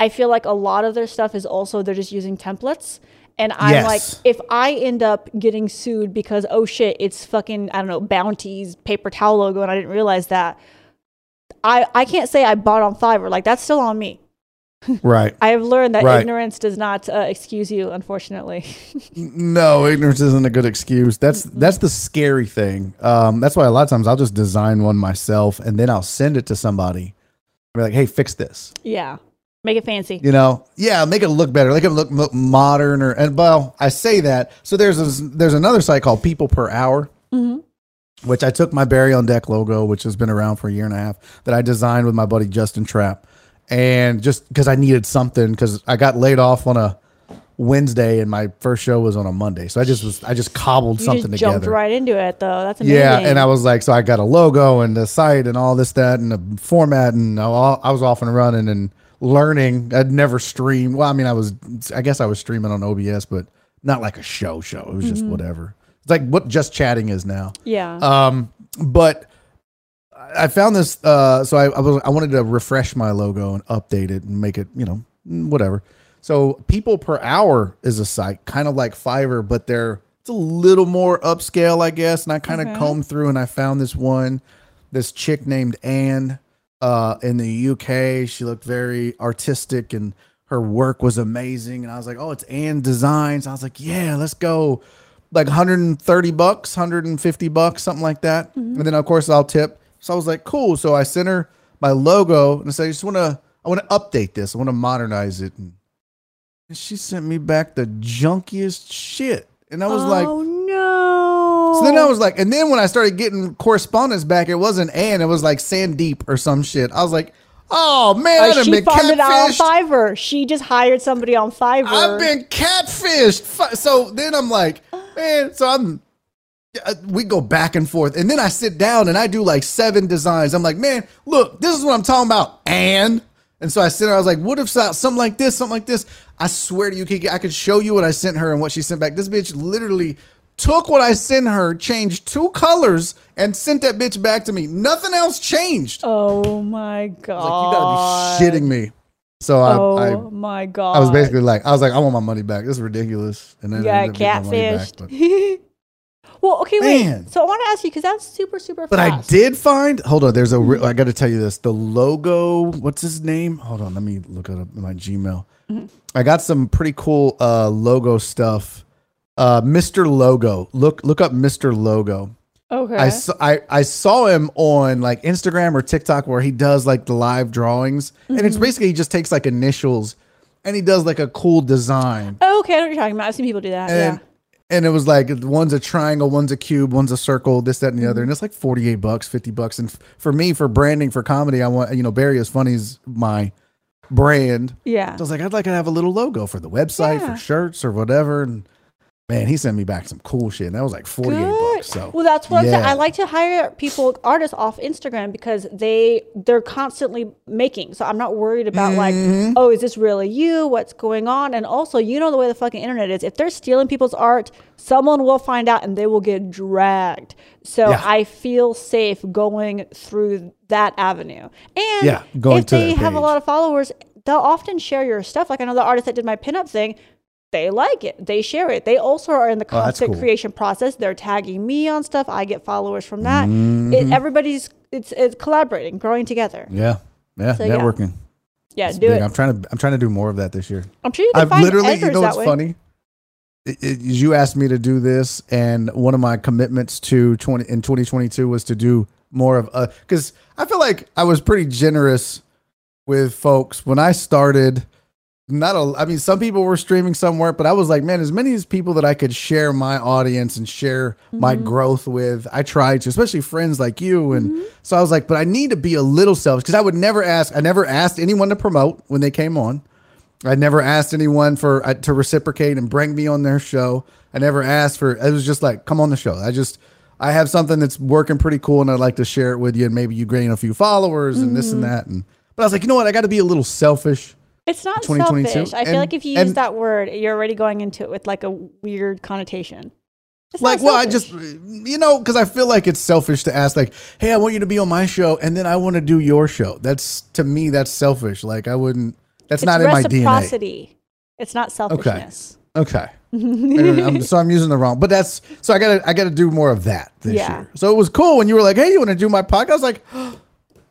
I feel like a lot of their stuff is also they're just using templates. And I'm Yes. like, if I end up getting sued because, oh shit, it's fucking, I don't know, Bounty's paper towel logo and I didn't realize that, I, I can't say I bought on Fiverr. Like, that's still on me. Right. I have learned that Right. ignorance does not uh, excuse you, unfortunately. No, ignorance isn't a good excuse. That's that's the scary thing. Um, that's why a lot of times I'll just design one myself and then I'll send it to somebody. And be like, hey, fix this. yeah. Make it fancy. You know, yeah, make it look better, make it look mo- modern. Or and well, I say that. So there's a, there's another site called People Per Hour, mm-hmm. which I took my Barry on Deck logo, which has been around for a year and a half, that I designed with my buddy Justin Trapp, and just because I needed something because I got laid off on a Wednesday and my first show was on a Monday, so I just was I just cobbled You something just together. jumped right into it, though. That's amazing. Yeah, and I was like, so I got a logo and the site and all this, that, and the format, and all, I was off and running. And learning. I'd never streamed. Well, I mean, I was, I guess I was streaming on OBS, but not like a show show. It was just whatever. It's like what just chatting is now. Yeah. Um, but I found this. Uh, so I, I was I wanted to refresh my logo and update it and make it, you know, whatever. So people per hour is a site, kind of like Fiverr, but they're it's a little more upscale, I guess. And I kind of Okay. combed through and I found this one, this chick named Anne, uh, in the UK. She looked very artistic and her work was amazing. And I was like, oh, it's Anne Designs. I was like, yeah, let's go. Like 130 bucks, 150 bucks, something like that. And then of course I'll tip. So I was like, cool. So I sent her my logo and I said, I just want to, I want to update this. I want to modernize it. And, and she sent me back the junkiest shit. And I was like, oh no. So then I was like, and then when I started getting correspondence back, it wasn't Anne, it was like Sandeep or some shit. I was like, oh man, Oh, I done she been farmed it out on catfished. Fiverr. She just hired somebody on Fiverr. I've been catfished. So then I'm like, man, so I'm, uh, we go back and forth. And then I sit down and I do like seven designs. I'm like, man, look, this is what I'm talking about. And, and so I sit there, I was like, what if so- something like this, something like this? I swear to you, Kiki, I could show you what I sent her and what she sent back. This bitch literally took what I sent her, changed two colors, and sent that bitch back to me. Nothing else changed. Oh my god. Like, you gotta be shitting me. So I, Oh I my god. I was basically like, I was like, I want my money back. This is ridiculous. And then yeah, ended up getting my money back, catfished. but, well, okay, wait. Man. So I want to ask you because that's super, super fun. but I did find. Hold on, there's a. Re- I got to tell you this. The logo. What's his name? Hold on, let me look it up in my Gmail. Mm-hmm. I got some pretty cool uh, logo stuff. Uh, Mr. Logo. Look look up Mr. Logo. Okay. I, saw, I I saw him on like Instagram or TikTok where he does like the live drawings, and Mm-hmm. it's basically he just takes like initials and he does like a cool design. oh, okay, I know what you're talking about. I've seen people do that. and yeah. and it was like one's a triangle, one's a cube, one's a circle, this, that, and the other, Mm-hmm. and it's like forty eight bucks, fifty bucks. And f- for me, for branding, for comedy, I want you know Barry is funny is my brand. Yeah. So I was like, I'd like to have a little logo for the website, Yeah. for shirts or whatever. And man, he sent me back some cool shit. And that was like forty eight Good. bucks. So well, that's what I'm saying. yeah. I like to hire people, artists off Instagram because they they're constantly making. So I'm not worried about Mm-hmm. like, oh, is this really you? What's going on? And also, you know the way the fucking internet is. If they're stealing people's art, someone will find out and they will get dragged. So Yeah. I feel safe going through that avenue. And Yeah, going if to they have a lot of followers, they'll often share your stuff. Like I know the artist that did my pinup thing. They like it. They share it. They also are in the Oh, content cool. creation process. They're tagging me on stuff. I get followers from that. Mm-hmm. It, everybody's it's, it's collaborating, growing together. yeah, yeah, So, networking. Yeah, It's do big. it. I'm trying to I'm trying to do more of that this year. I'm sure you can I've literally, you know what's way. funny? It- it- you asked me to do this, and one of my commitments to 20 in 2022 was to do more of a because I feel like I was pretty generous with folks when I started. Not a, I mean, some people were streaming somewhere, but I was like, man, as many as people that I could share my audience and share my Mm-hmm. growth with, I tried to, especially friends like you. And Mm-hmm. so I was like, but I need to be a little selfish because I would never ask, I never asked anyone to promote when they came on. I never asked anyone for uh, to reciprocate and bring me on their show. I never asked for. It was just like, come on the show. I just I have something that's working pretty cool, and I'd like to share it with you, and maybe you gain a few followers and this and Mm-hmm. that. And but I was like, you know what? I got to be a little selfish. It's not 2022. selfish. I feel like if you use that word, you're already going into it with like a weird connotation. It's Like, well, I just you know because I feel like it's selfish to ask like, hey, I want you to be on my show, and then I want to do your show. That's to me, that's selfish. Like I wouldn't. That's it's not in my DNA. reciprocity. It's not selfishness. Okay. And I'm- so I'm using the wrong, but that's so I gotta I gotta do more of that this Yeah. year. So it was cool when you were like, "Hey, you want to do my podcast?" I was like, oh,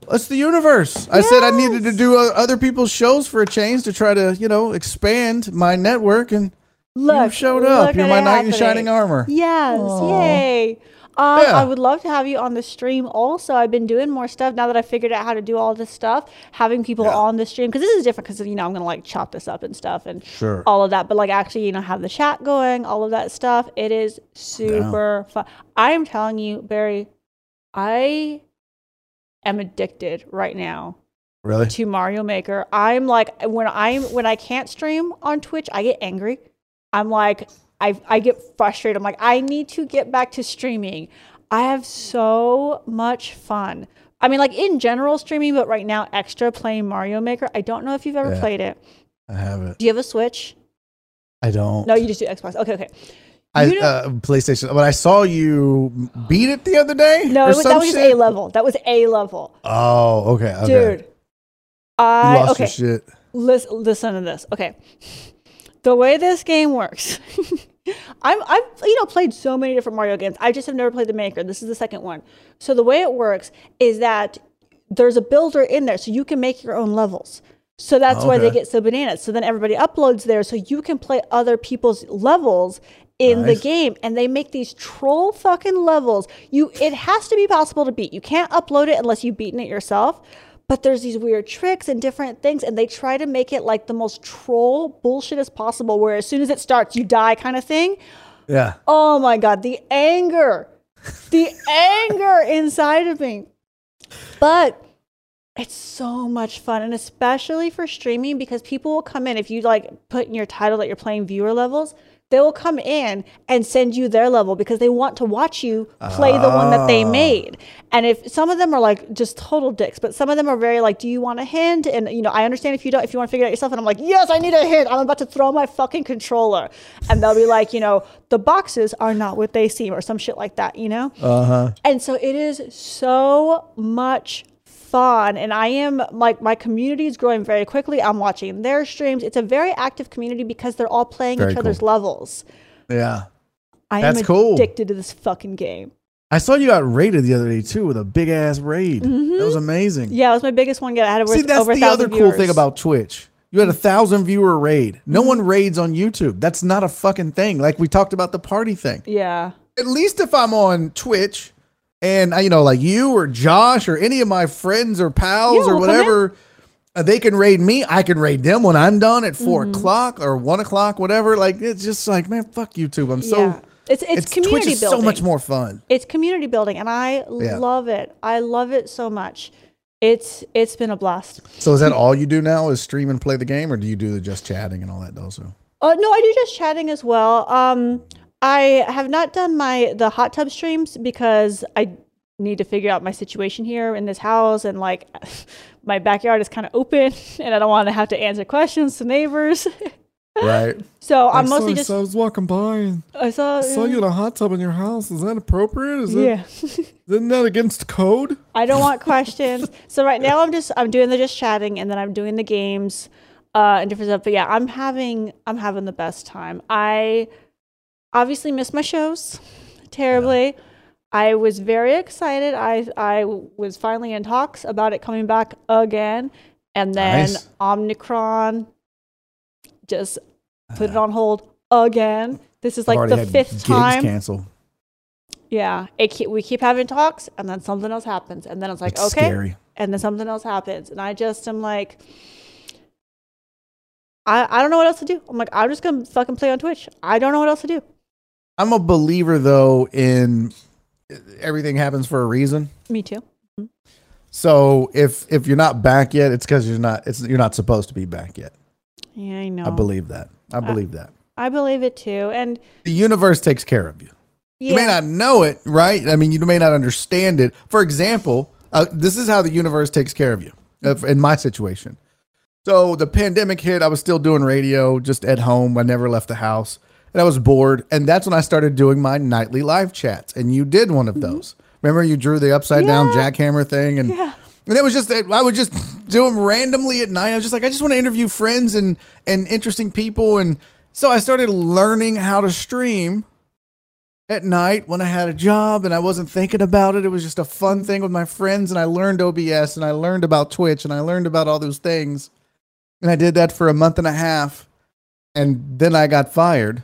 "That's the universe." I said I needed to do uh, other people's shows for a change to try to you know expand my network, and Look, you showed up. You're my knight in shining armor. Yes, Aw. yay. Um, Yeah. I would love to have you on the stream also. I've been doing more stuff now that I figured out how to do all this stuff, having people Yeah. on the stream because this is different because you know I'm gonna like chop this up and stuff and Sure. all of that, but like actually you know have the chat going, all of that stuff. It is super fun. I am telling you, Barry, I am addicted right now Really? to Mario Maker. I'm like when I'm when I can't stream on Twitch, I get angry. I'm like I I get frustrated. I'm like I need to get back to streaming. I have so much fun. I mean, like in general streaming, but right now extra playing Mario Maker. I don't know if you've ever Yeah. played it. I have it. Do you have a Switch? I don't. No, you just do Xbox. Okay, okay. I, uh, PlayStation. But I saw you beat it the other day. No, it was, that was shit? A level. That was A level, Oh, okay. okay. dude. you I lost okay. your shit. Listen, listen to this. Okay, the way this game works, I'm I've you know played so many different Mario games. I just have never played the Maker. This is the second one. So the way it works is that there's a builder in there, so you can make your own levels. So that's why they get so bananas. So then everybody uploads there, so you can play other people's levels in the game, and they make these troll fucking levels. You, it has to be possible to beat. You can't upload it unless you've beaten it yourself. But there's these weird tricks and different things, and they try to make it like the most troll bullshit as possible. Where as soon as it starts, you die, kind of thing. Yeah. Oh my god, the anger, the anger inside of me. But it's so much fun, and especially for streaming because people will come in if you like put in your title that you're playing viewer levels. They will come in and send you their level because they want to watch you play the one that they Ah. made. And if some of them are like just total dicks, but some of them are very like, "Do you want a hint?" And you know, I understand if you don't, if you want to figure it out yourself. And I'm like, "Yes, I need a hint. I'm about to throw my fucking controller." And they'll be like, you know, the boxes are not what they seem, or some shit like that. You know. Uh huh. And so it is so much fun. And I am like, my community is growing very quickly. I'm watching their streams. It's a very active community because they're all playing Very each other's levels. Yeah. I That's am cool. addicted to this fucking game. I saw you got raided the other day too with a big ass raid. Mm-hmm. That was amazing. Yeah, it was my biggest one yet. I had over, See, that's over the other cool thing about Twitch. You had a thousand viewer raid. No Mm-hmm. one raids on YouTube. That's not a fucking thing. Like we talked about the party thing. Yeah. At least if I'm on Twitch and I, you know, like you or Josh or any of my friends or pals Yeah, or we'll come in. whatever, uh, they can raid me. I can raid them when I'm done at 4 Mm-hmm. o'clock or one o'clock, whatever. Like it's just like, man, fuck YouTube. I'm so. yeah. It's, it's, Twitch community is building. so much more fun. It's community building, and I Yeah. love it. I love it so much. It's it's been a blast. So is that all you do now? Is stream and play the game, or do you do the just chatting and all that also? Uh, no, I do just chatting as well. Um, I have not done my the hot tub streams because I need to figure out my situation here in this house, and like my backyard is kind of open, and I don't want to have to answer questions to neighbors. Right. so I'm mostly just I was walking by and I saw, saw you in a hot tub in your house. Is that appropriate? Is that, yeah. isn't that against code? I don't want questions. So right now I'm just I'm doing the just chatting and then I'm doing the games uh and different stuff. But yeah, I'm having I'm having the best time. I obviously missed my shows terribly. I was very excited. I I was finally in talks about it coming back again. And then Nice. Omnicron just uh, put it on hold again. This is like the fifth time. Canceled. Yeah, it keep, we keep having talks, and then something else happens, and then it's like, It's okay, scary. and then something else happens, and I just am like, I I don't know what else to do. I'm like, I'm just gonna fucking play on Twitch. I don't know what else to do. I'm a believer though in everything happens for a reason. Me too. So if if you're not back yet, it's because you're not. It's you're not supposed to be back yet. Yeah, I know. I believe that. I believe that. I believe it too, and The universe takes care of you. yeah, You may not know it, right? I mean, you may not understand it. For example, uh, this is how the universe takes care of you uh, in my situation. So the pandemic hit. I was still doing radio just at home. I never left the house. And I was bored. And that's when I started doing my nightly live chats. And you did one of those. Remember, you drew the upside down Mm-hmm. Jackhammer thing. And, Yeah. and it was just, I would just do them randomly at night. I was just like, I just want to interview friends and, and interesting people. And so I started learning how to stream at night when I had a job and I wasn't thinking about it. It was just a fun thing with my friends, and I learned OBS and I learned about Twitch and I learned about all those things. And I did that for a month and a half, and then I got fired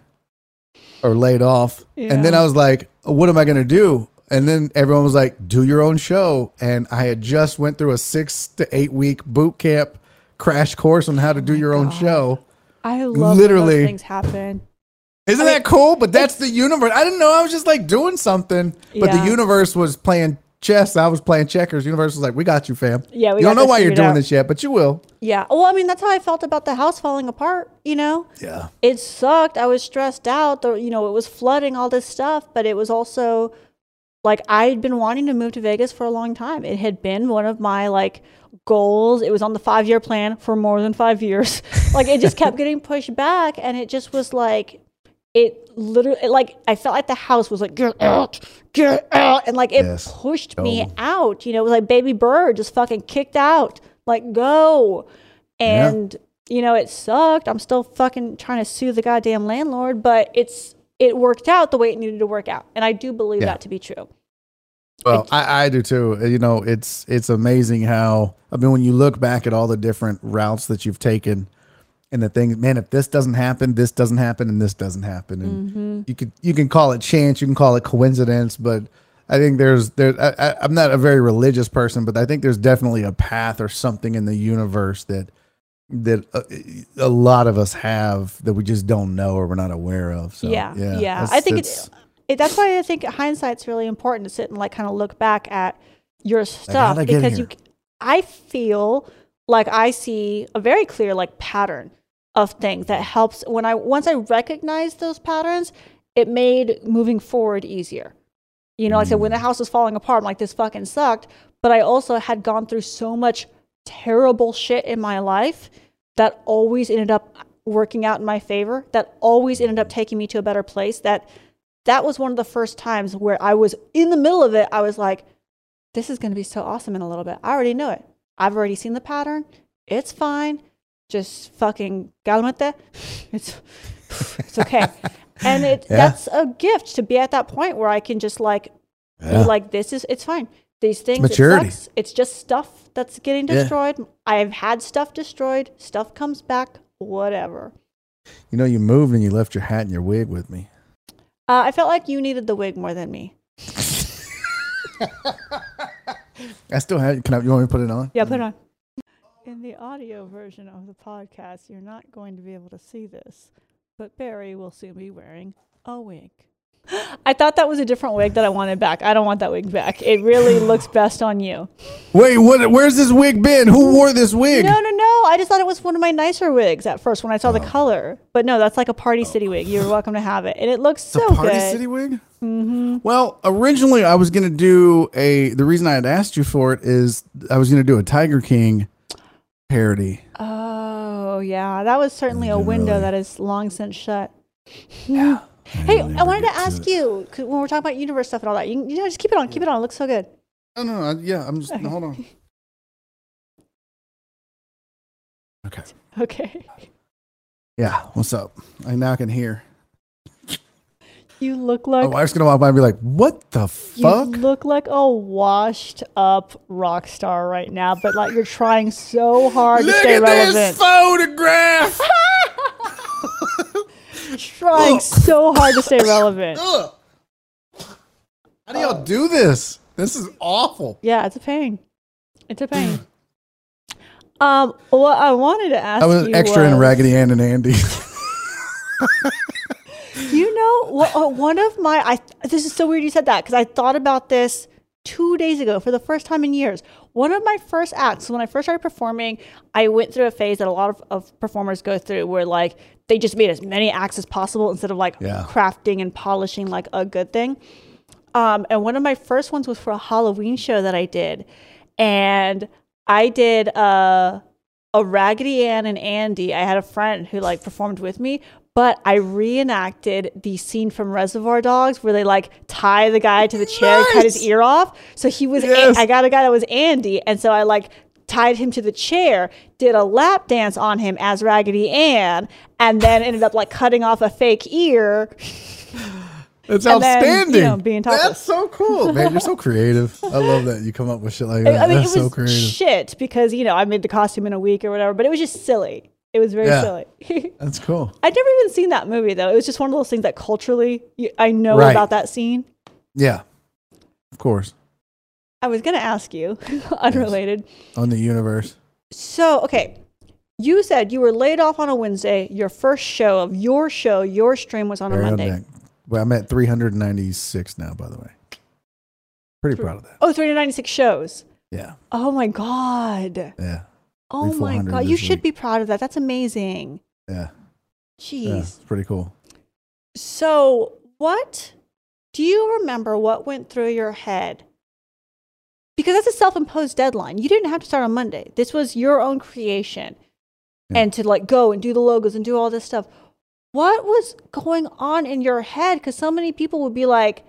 or laid off. And then I was like, "What am I gonna do?" And then everyone was like, "Do your own show." And I had just went through a six to eight week boot camp crash course on how to do oh your own show. I love Literally. literally when those things happen. Isn't I mean, that cool? But that's the universe. I didn't know I was just like doing something. But the universe was playing chess. I was playing checkers. Universe was like, "We got you, fam." Yeah, we you don't know why you're doing out. this yet, but you will. Yeah. Well, I mean, that's how I felt about the house falling apart. You know, Yeah. it sucked. I was stressed out. The, you know, it was flooding all this stuff, but it was also Like I'd been wanting to move to Vegas for a long time. It had been one of my like goals. It was on the five year plan for more than five years. like it just kept getting pushed back, and it just was like it literally it, like I felt like the house was like get out, get out, and like it Yes. pushed me out. You know, it was like baby bird just fucking kicked out. Like go, Yeah. and you know it sucked. I'm still fucking trying to sue the goddamn landlord, but it's it worked out the way it needed to work out, and I do believe Yeah. that to be true. Well, I, I do too. Uh, You know, it's it's amazing how I mean when you look back at all the different routes that you've taken and the things, man, if this doesn't happen, this doesn't happen, and this doesn't happen, and Mm-hmm. you could you can call it chance, you can call it coincidence, but I think there's there. I, I'm not a very religious person, but I think there's definitely a path or something in the universe that that a, a lot of us have that we just don't know or we're not aware of. So, yeah, yeah. that's- I think that's- it. That's why I think hindsight's really important to sit and like kind of look back at your stuff because you. I feel like I see a very clear like pattern of things that helps when I once I recognize those patterns, it made moving forward easier. You know, like I said, when the Mm. house was falling apart, I'm like, this fucking sucked. But I also had gone through so much terrible shit in my life that always ended up working out in my favor, that always ended up taking me to a better place. That that was one of the first times where I was in the middle of it. I was like, this is going to be so awesome in a little bit. I already know it. I've already seen the pattern. It's fine. Just fucking calmate. It's it's okay. and it Yeah. that's a gift to be at that point where I can just like Yeah. like this is it's fine. These things maturity. It sucks. It's just stuff that's getting Yeah. destroyed. I've had stuff destroyed. Stuff comes back. Whatever. you know, you moved and you left your hat and your wig with me. Uh, I felt like you needed the wig more than me. I still have. Can I? You want me to put it on? Yeah, put it on. In the audio version of the podcast, you're not going to be able to see this, but Barry will soon be wearing a wig. I thought that was a different wig that I wanted back. I don't want that wig back. It really looks best on you. Wait, what? Where's this wig been? Who wore this wig? No, no, no. I just thought it was one of my nicer wigs at first when I saw the color. But no, that's like a Party City wig. You're welcome to have it. And it looks It's so a Party good. City wig. Mm-hmm. Well, originally I was gonna do a. The reason I had asked you for it is I was gonna do a Tiger King parody. Oh, yeah. That was certainly a window really- that is long since shut. Yeah. Hmm. Hey, I wanted to ask you 'cause when we're talking about universe stuff and all that. You, you know, just keep it on, keep it on. It looks so good. No, no, no. Yeah, I'm just. hold on. Okay. Okay. Yeah. What's up? I now can hear. You look like. My wife's gonna walk by and be like, "What the fuck?" you look like a washed up rock star right now, but like you're trying so hard to stay relevant. Look at this photograph. Trying Ugh. so hard to stay relevant. Ugh. How do y'all do this? This is awful. Yeah, it's a pain. It's a pain. um, what I wanted to ask I was extra in Raggedy Ann and Andy. You know, uh, one of my I this is so weird you said that because I thought about this two days ago for the first time in years. One of my first acts, when I first started performing, I went through a phase that a lot of, of performers go through where like they just made as many acts as possible instead of like Yeah. crafting and polishing like a good thing. Um, and one of my first ones was for a Halloween show that I did, and I did uh, a Raggedy Ann and Andy. I had a friend who like performed with me, but I reenacted the scene from Reservoir Dogs where they like tie the guy to the chair and cut his ear off. So he was. Yes. I got a guy that was Andy, and so I like tied him to the chair, did a lap dance on him as Raggedy Ann, and then ended up like cutting off a fake ear. That's And then, you outstanding. know, being topless. That's so cool, man. You're so creative. I love that you come up with shit like that. I mean, That's it was so creative. shit because you know I made the costume in a week or whatever, but it was just silly. It was very Yeah. silly. That's cool. I'd never even seen that movie though. It was just one of those things that culturally I know Right. about that scene. Yeah, of course. I was gonna ask you, unrelated. On the universe. So okay, you said you were laid off on a Wednesday. Your first show of your show, your stream was on a Very on Monday. Well, I'm at 396 now, by the way. Pretty proud of that. Oh, 396 shows. Yeah, Oh my god. yeah, Oh my god. You should week. be proud of that. That's amazing. yeah. Jeez. Yeah, it's pretty cool. So, what Do you remember what went through your head? Because that's a self imposed deadline. You didn't have to start on Monday. This was your own creation. Yeah. And to like go and do the logos and do all this stuff. What was going on in your head? Because so many people would be like,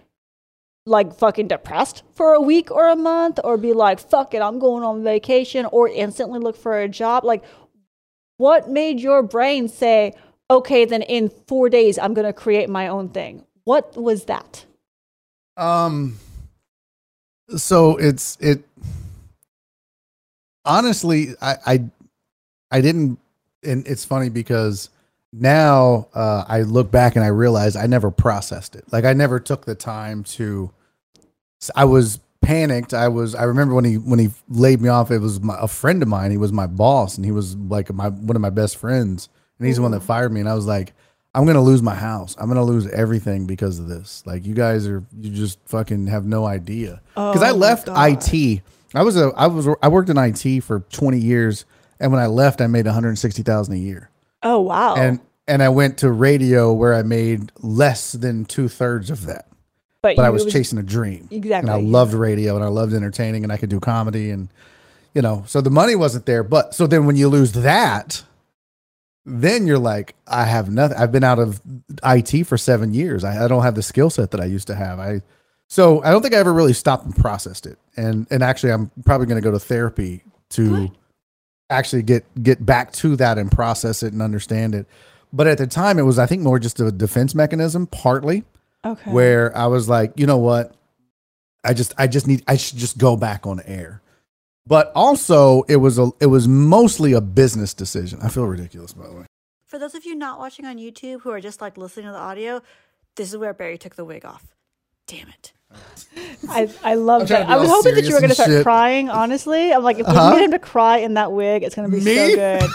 like fucking depressed for a week or a month, or be like, fuck it, I'm going on vacation, or instantly look for a job. Like, what made your brain say, okay, then in four days, I'm going to create my own thing? What was that? Um. So it's it. Honestly, I I, I didn't, and it's funny because now uh, I look back and I realize I never processed it. Like I never took the time to. I was panicked. I was. I remember when he when he laid me off. It was my, a friend of mine. He was my boss, and he was like my one of my best friends. And he's the one that fired me. And I was like, I'm gonna lose my house. I'm gonna lose everything because of this. Like you guys are, you just fucking have no idea. Because I Oh my left. IT. I was a, I was, I worked in IT for 20 years, and when I left, I made 160,000 a year. Oh, wow. And and I went to radio where I made less than two thirds of that. but But I you- was chasing a dream. Exactly. And I loved radio and I loved entertaining and I could do comedy and you know, so the money wasn't there. But so then when you lose that, then you're like, I have nothing. I've been out of IT for seven years. I, I don't have the skill set that I used to have. I so I don't think I ever really stopped and processed it. And and actually I'm probably gonna go to therapy to Good. Actually get get back to that and process it and understand it. But at the time it was I think more just a defense mechanism, partly Okay. where I was like, you know what? I just I just need I should just go back on air. But also it was a it was mostly a business decision. I feel ridiculous by the way. For those of you not watching on YouTube who are just like listening to the audio, this is where Barry took the wig off. Damn it. I, I love I'm that. I was hoping that you were going to start shit. crying, honestly. I'm like, if we Uh-huh. can get him to cry in that wig, it's going to be Me? so good.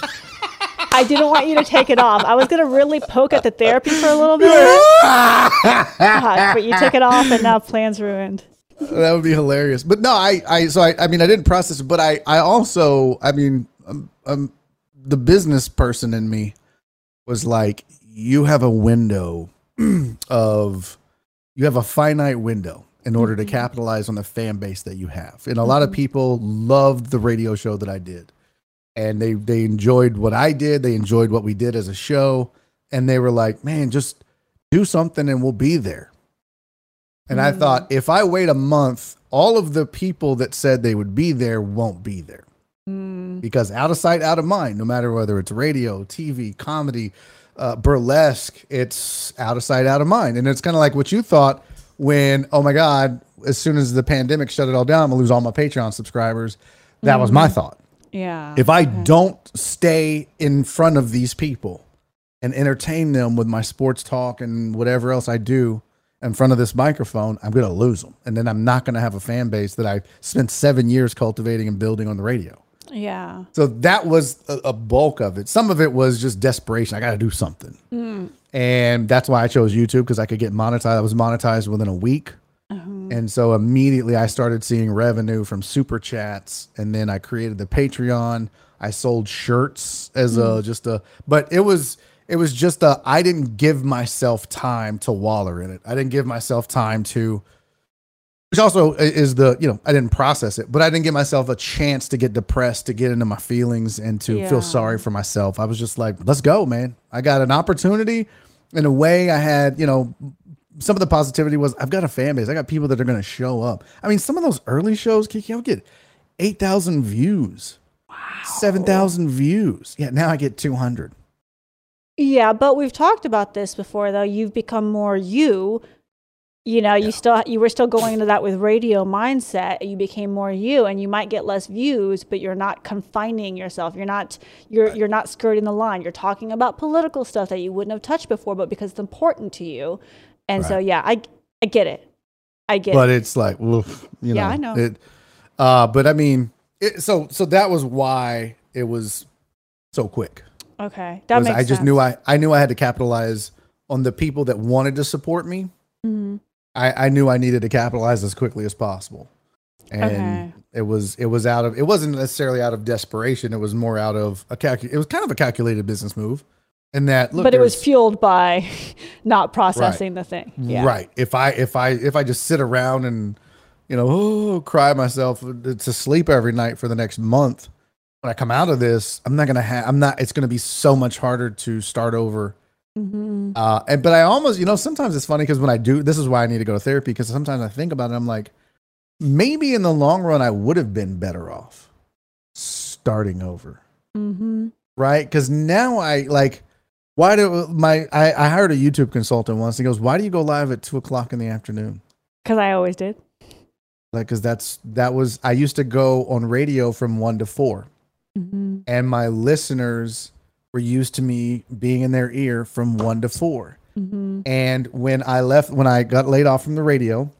I didn't want you to take it off. I was going to really poke at the therapy for a little bit, but you took it off and now plans ruined. that would be hilarious. But no, I, I, so I, I mean, I didn't process it, but I, I also, I mean, um, um, the business person in me was like, you have a window of, you have a finite window in order to mm-hmm. capitalize on the fan base that you have, and a lot of mm-hmm. people loved the radio show that I did, and they, they enjoyed what I did, they enjoyed what we did as a show, and they were like, man, just do something and we'll be there. And I thought, mm-hmm. if I wait a month, all of the people that said they would be there won't be there. Mm. Because out of sight, out of mind, no matter whether it's radio, TV, comedy, uh, burlesque, it's out of sight, out of mind. And it's kind of like what you thought when, oh my God, as soon as the pandemic shut it all down, I'm going to lose all my Patreon subscribers. That was my thought. Yeah. If I don't stay in front of these people and entertain them with my sports talk and whatever else I do in front of this microphone, I'm going to lose them. And then I'm not going to have a fan base that I spent seven years cultivating and building on the radio. Yeah. So that was a, a bulk of it. Some of it was just desperation. I got to do something. Mm. And that's why I chose YouTube because I could get monetized. I was monetized within a week. Uh-huh. And so immediately I started seeing revenue from super chats. And then I created the Patreon. I sold shirts as a mm. just a, but it was, it was just a, I didn't give myself time to waller in it. I didn't give myself time to, which also is the you know I didn't process it, but I didn't give myself a chance to get depressed, to get into my feelings, and to Yeah. feel sorry for myself. I was just like, let's go, man. I got an opportunity. In a way, I had you know some of the positivity was I've got a fan base. I got people that are going to show up. I mean, some of those early shows, Kiki, I would get eight thousand views, wow, seven thousand views. Yeah, now I get two hundred. Yeah, but we've talked about this before though. You've become more you. You know, you still you were still going into that with radio mindset. You became more you and you might get less views, but you're not confining yourself. You're not you're you're not skirting the line. You're talking about political stuff that you wouldn't have touched before, but because it's important to you. And so yeah, I I get it. I get but it. it's like, oof, you know, Yeah, I know. It, uh, but I mean, it, so so that was why it was so quick. Okay. That was makes I just sense. knew I I knew I had to capitalize on the people that wanted to support me. Mhm. I, I knew I needed to capitalize as quickly as possible, and Okay. it was it was out of it wasn't necessarily out of desperation. It was more out of a calcu- It was kind of a calculated business move, And that look, but it was fueled by not processing the thing. Yeah. Right. If I if I if I just sit around and you know oh cry myself to sleep every night for the next month, when I come out of this, I'm not gonna have. I'm not. It's gonna be so much harder to start over. Hmm Uh, and but I almost you know sometimes it's funny because when I do this is why I need to go to therapy because sometimes I think about it. I'm like maybe in the long run I would have been better off starting over. mm-hmm. right? Because now I like, why do my I, I hired a YouTube consultant once. He goes, "Why do you go live at two o'clock in the afternoon?" Because I always did. Like, because that's that was I used to go on radio from one to four, hmm and my listeners were used to me being in their ear from one to four. hmm And when I left, when I got laid off from the radio,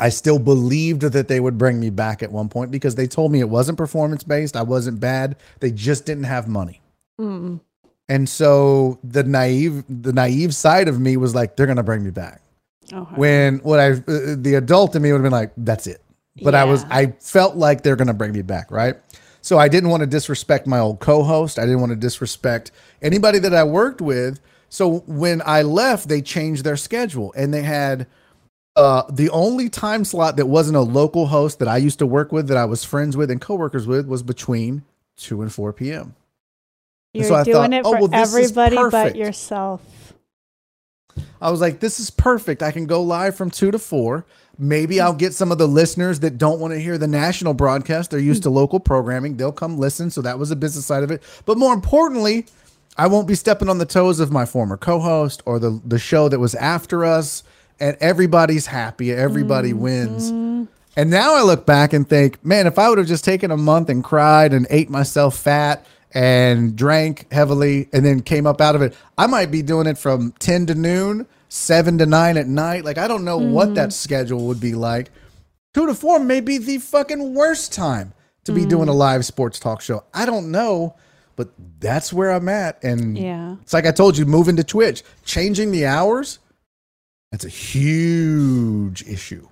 I still believed that they would bring me back at one point because they told me it wasn't performance based. I wasn't bad. They just didn't have money. mm And so the naive, the naive side of me was like, they're gonna bring me back. Okay. When what I, uh, the adult in me would have been like, that's it. But I was, I felt like they're gonna bring me back, right? So I didn't want to disrespect my old co-host. I didn't want to disrespect anybody that I worked with. So when I left, they changed their schedule and they had uh, the only time slot that wasn't a local host that I used to work with, that I was friends with and coworkers with, was between two and four p.m. You're so I doing thought, it oh, for well, everybody but yourself. I was like, this is perfect. I can go live from two to four. Maybe I'll get some of the listeners that don't want to hear the national broadcast. They're used to hmm. local programming. They'll come listen. So that was the business side of it. But more importantly, I won't be stepping on the toes of my former co-host or the the show that was after us. And everybody's happy. Everybody mm-hmm. wins. And now I look back and think, man, if I would have just taken a month and cried and ate myself fat and drank heavily and then came up out of it, I might be doing it from 10 to noon, 7 to 9 at night. Like, I don't know what that mm. schedule would be like. 2 to 4 may be the fucking worst time to be doing a mm. live sports talk show. I don't know, but that's where I'm at. And Yeah. it's like I told you, moving to Twitch, changing the hours, that's a huge issue.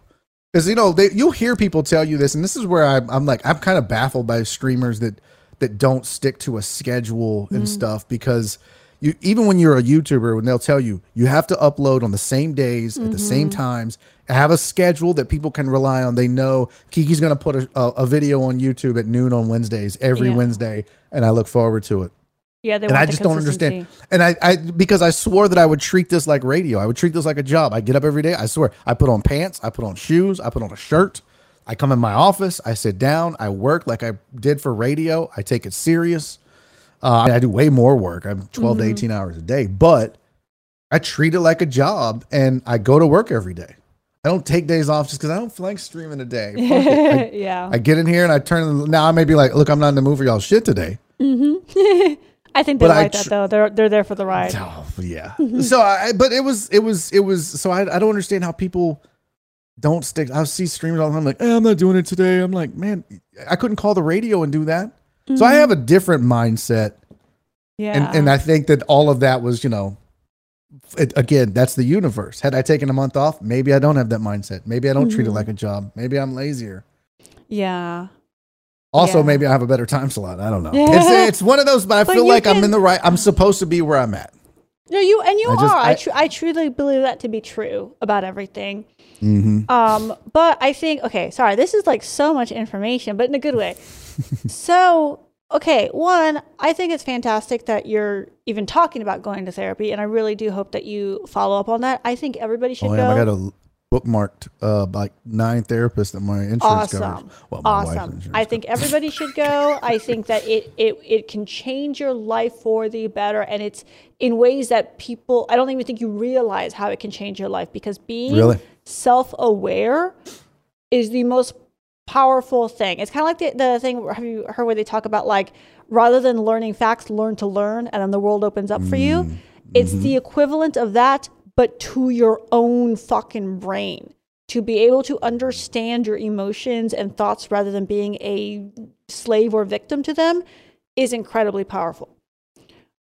Because you know they, you'll hear people tell you this, and this is where I'm, I'm like I'm kind of baffled by streamers that that don't stick to a schedule and mm. stuff. Because you even when you're a YouTuber, when they'll tell you you have to upload on the same days at the mm-hmm. same times, have a schedule that people can rely on. They know Kiki's going to put a, a, a video on YouTube at noon on Wednesdays every Yeah. Wednesday, and I look forward to it Yeah, they and want I just don't understand. And I, I, because I swore that I would treat this like radio. I would treat this like a job. I get up every day. I swear. I put on pants. I put on shoes. I put on a shirt. I come in my office. I sit down. I work like I did for radio. I take it serious. Uh, I do way more work. I'm 12 Mm-hmm. to 18 hours a day, but I treat it like a job and I go to work every day. I don't take days off just because I don't feel like streaming a day. I, yeah. I get in here and I turn. Now I may be like, look, I'm not in the mood for y'all shit today. I think they But I like that tr- though. They're they're there for the ride. Oh yeah. so I, but it was, it was, it was. So I, I don't understand how people don't stick. I see streamers all the time like, eh, I'm not doing it today. I'm like, man, I couldn't call the radio and do that. So I have a different mindset, Yeah. and and I think that all of that was, you know, it, again, that's the universe. Had I taken a month off, maybe I don't have that mindset. Maybe I don't treat it Mhm. like a job. Maybe I'm lazier. yeah. Also, Yeah. maybe I have a better time slot. I don't know. Yeah. It's, it's one of those, but I But feel like I'm in the right. I'm supposed to be where I'm at. No, you and you I just- are. I I- tr- I truly believe that to be true about everything. Mm-hmm. Um, but I think okay, sorry, this is like so much information, but in a good way. so okay, one, I think it's fantastic that you're even talking about going to therapy, and I really do hope that you follow up on that. I think everybody should Oh go. I got a bookmarked uh like nine therapists that my insurance awesome. Covers. Well, awesome. insurance i think everybody should go. I think that it, it it can change your life for the better and it's in ways that people i don't even think you realize how it can change your life because being Really? self-aware is the most powerful thing. It's kind of like the, the thing have you heard where they talk about like rather than learning facts learn to learn and then the world opens up for you? Mm, it's mm-hmm. the equivalent of that but to your own fucking brain to be able to understand your emotions and thoughts rather than being a slave or victim to them is incredibly powerful.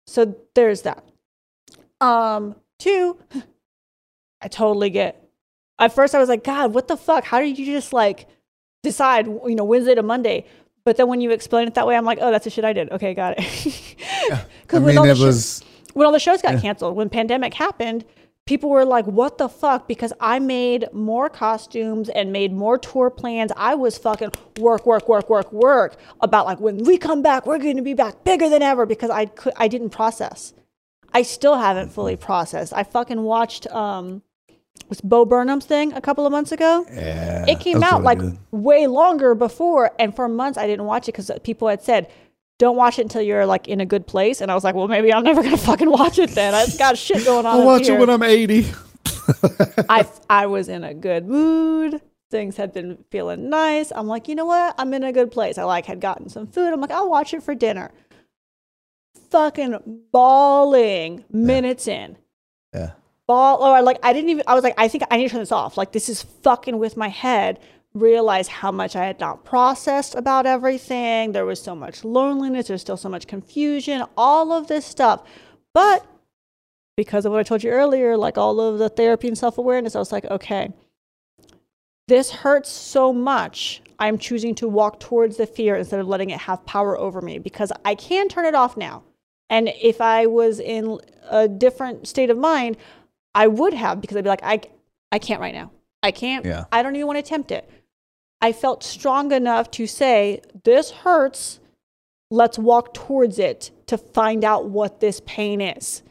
So there's that. Um, two, I totally get. At first, I was like, God, what the fuck? How did you just like decide, you know, Wednesday to Monday? But then when you explain it that way, I'm like, oh, that's the shit I did. Okay, got it. I Because mean, all the was when all the shows got canceled, when pandemic happened, people were like, "What the fuck?" Because I made more costumes and made more tour plans. I was fucking work, work, work, work, work about like when we come back, we're going to be back bigger than ever because I could, I didn't process. I still haven't fully processed. I fucking watched um was Bo Burnham's thing a couple of months ago. Yeah. It came out really like good. way longer before, and for months I didn't watch it because people had said, "Don't watch it until you're like in a good place." And I was like, "Well, maybe I'm never gonna fucking watch it then. I've got shit going on." I'll watch here." it when I'm 80. I I was in a good mood. Things had been feeling nice. I'm like, you know what? I'm in a good place. I like had gotten some food. I'm like, I'll watch it for dinner. Fucking bawling minutes in. Yeah. Ball oh, or like I didn't even I was like, I think I need to turn this off. Like this is fucking with my head. Realize how much I had not processed about everything. There was so much loneliness, there's still so much confusion, all of this stuff. But because of what I told you earlier, like all of the therapy and self awareness, I was like, okay, this hurts so much. I'm choosing to walk towards the fear instead of letting it have power over me because I can turn it off now. And if I was in a different state of mind, I would have because I'd be like, I, I can't right now. I can't. Yeah. I don't even want to attempt it. I felt strong enough to say, this hurts. Let's walk towards it to find out what this pain is.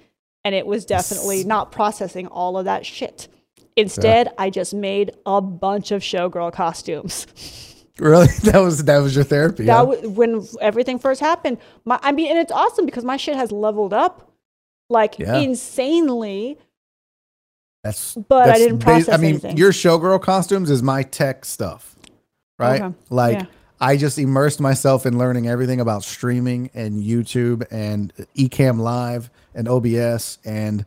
And it was definitely not processing all of that shit. Instead, I just made a bunch of showgirl costumes. Really? That was that was your therapy. That huh? when everything first happened. My, I mean, and it's awesome because my shit has leveled up like Yeah. insanely. That's But I didn't process I mean, anything. your showgirl costumes is my tech stuff, right? Okay. Like Yeah. I just immersed myself in learning everything about streaming and YouTube and Ecamm Live and OBS and